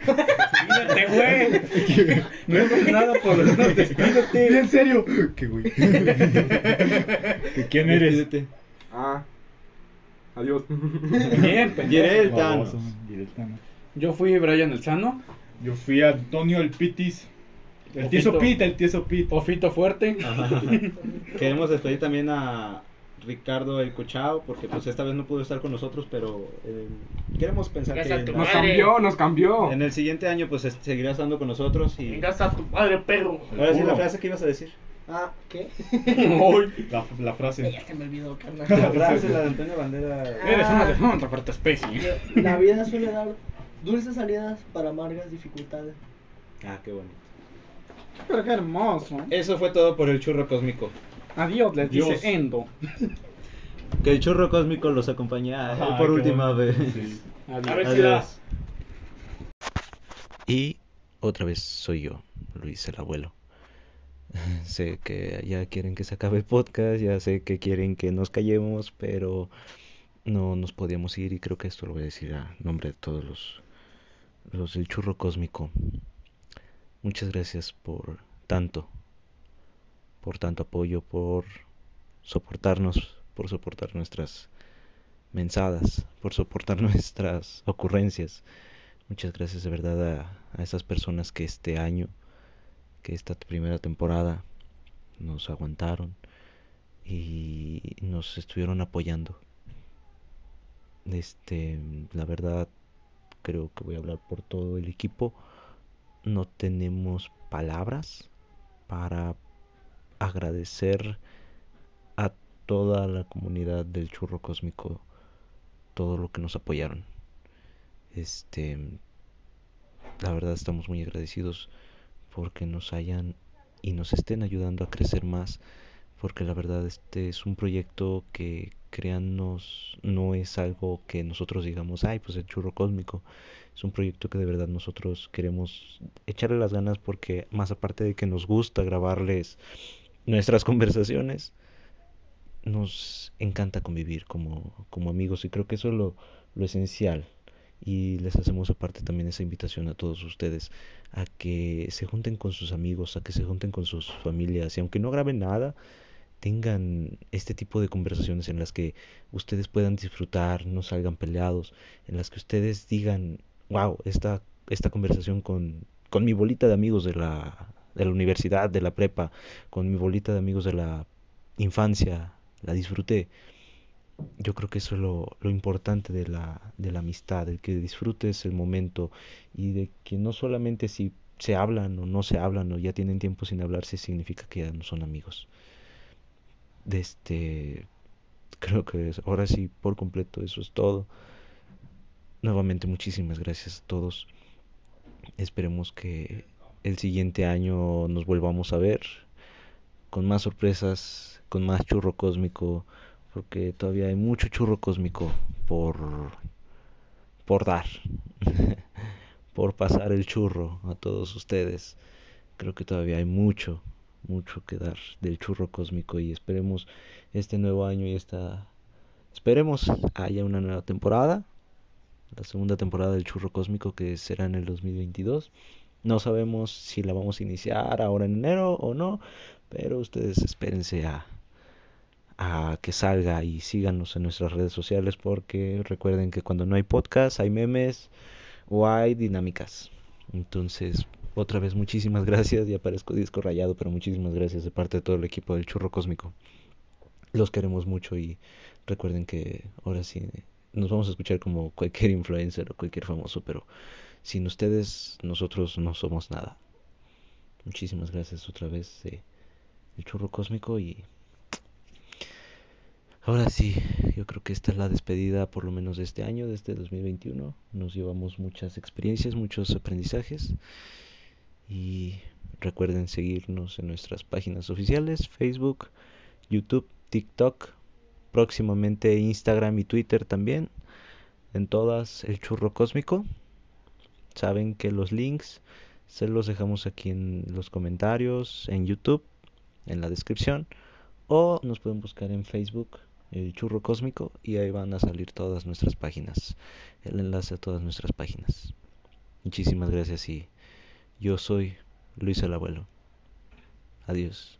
Speaker 3: Despídete, güey. No es nada por lo menos despídete.
Speaker 4: en serio. ¿Qué güey? ¿Que ¿Quién eres?
Speaker 2: Despídete.
Speaker 6: Ah. Adiós.
Speaker 3: Bien, pendejo.
Speaker 2: Diré el
Speaker 4: Baboso,
Speaker 2: Thanos.
Speaker 3: Yo fui Brian el Sano,
Speaker 4: Yo fui Antonio el Pitis. El tieso Pit, el tieso Pit.
Speaker 3: Ofito Fuerte.
Speaker 2: Ajá. Queremos despedir también a Ricardo el Cochao, porque pues esta vez no pudo estar con nosotros, pero eh, queremos pensar
Speaker 5: Gracias
Speaker 2: que
Speaker 6: Nos
Speaker 5: madre.
Speaker 6: cambió, nos cambió.
Speaker 2: en el siguiente año pues es- seguirá estando con nosotros y
Speaker 5: Vengas a tu padre, perro.
Speaker 2: ahora sí la frase que ibas a decir.
Speaker 5: Ah, ¿qué?
Speaker 4: La, la frase.
Speaker 5: Ya se me olvidó, carnal.
Speaker 2: La frase la de Antonio Bandera.
Speaker 3: Eres una desmonta para esta especie.
Speaker 5: La vida suele dar dulces salidas para amargas dificultades.
Speaker 2: Ah, qué bonito.
Speaker 3: Pero qué hermoso.
Speaker 2: Eso fue todo por el churro cósmico.
Speaker 3: Adiós, les
Speaker 4: Dios.
Speaker 3: dice Endo.
Speaker 2: Que el churro cósmico los acompaña
Speaker 4: Ay,
Speaker 2: por
Speaker 4: qué
Speaker 2: última vez.
Speaker 4: Sí.
Speaker 3: Adiós.
Speaker 2: Adiós.
Speaker 8: Y otra vez soy yo, Luis el abuelo. sé que ya quieren que se acabe el podcast, ya sé que quieren que nos callemos, pero no nos podíamos ir y creo que esto lo voy a decir a nombre de todos los, los del churro cósmico. Muchas gracias por tanto, por tanto apoyo, por soportarnos, por soportar nuestras mensadas, por soportar nuestras ocurrencias. Muchas gracias de verdad a, a esas personas que este año, que esta primera temporada nos aguantaron y nos estuvieron apoyando. Este, la verdad, creo que voy a hablar por todo el equipo. No tenemos palabras para agradecer a toda la comunidad del churro cósmico todo lo que nos apoyaron. Este, la verdad estamos muy agradecidos porque nos hayan y nos estén ayudando a crecer más, porque la verdad este es un proyecto que créannos no es algo que nosotros digamos, ay, pues el churro cósmico. Es un proyecto que de verdad nosotros queremos echarle las ganas porque más aparte de que nos gusta grabarles nuestras conversaciones, nos encanta convivir como, como amigos y creo que eso es lo, lo esencial y les hacemos aparte también esa invitación a todos ustedes a que se junten con sus amigos, a que se junten con sus familias y aunque no graben nada, tengan este tipo de conversaciones en las que ustedes puedan disfrutar, no salgan peleados, en las que ustedes digan, wow, esta, esta conversación con, con mi bolita de amigos de la, de la universidad, de la prepa, con mi bolita de amigos de la infancia, la disfruté. Yo creo que eso es lo, lo importante de la, de la amistad, el que disfrutes el momento y de que no solamente si se hablan o no se hablan o ya tienen tiempo sin hablarse significa que ya no son amigos. de este creo que es- ahora sí por completo eso es todo nuevamente muchísimas gracias a todos esperemos que el siguiente año nos volvamos a ver con más sorpresas con más churro cósmico porque todavía hay mucho churro cósmico por por dar por pasar el churro a todos ustedes. Creo que todavía hay mucho mucho que dar del churro cósmico y esperemos este nuevo año y esta esperemos haya una nueva temporada la segunda temporada del churro cósmico que será en el 2022 no sabemos si la vamos a iniciar ahora en enero o no pero ustedes espérense a a que salga y síganos en nuestras redes sociales porque recuerden que cuando no hay podcast hay memes o hay dinámicas. Entonces otra vez muchísimas gracias. Y aparezco disco rayado pero muchísimas gracias de parte de todo el equipo del churro cósmico. Los queremos mucho y recuerden que ahora sí nos vamos a escuchar como cualquier influencer o cualquier famoso pero sin ustedes nosotros no somos nada. Muchísimas gracias otra vez eh, el churro cósmico y Ahora sí, yo creo que esta es la despedida por lo menos de este año, de este 2021. Nos llevamos muchas experiencias, muchos aprendizajes. Y recuerden seguirnos en nuestras páginas oficiales, Facebook, YouTube, TikTok, próximamente Instagram y Twitter también. En todas el churro cósmico. Saben que los links se los dejamos aquí en los comentarios, en YouTube, en la descripción. O nos pueden buscar en Facebook, el churro cósmico, y ahí van a salir todas nuestras páginas. El enlace a todas nuestras páginas. Muchísimas gracias y yo soy Luis el Abuelo. Adiós.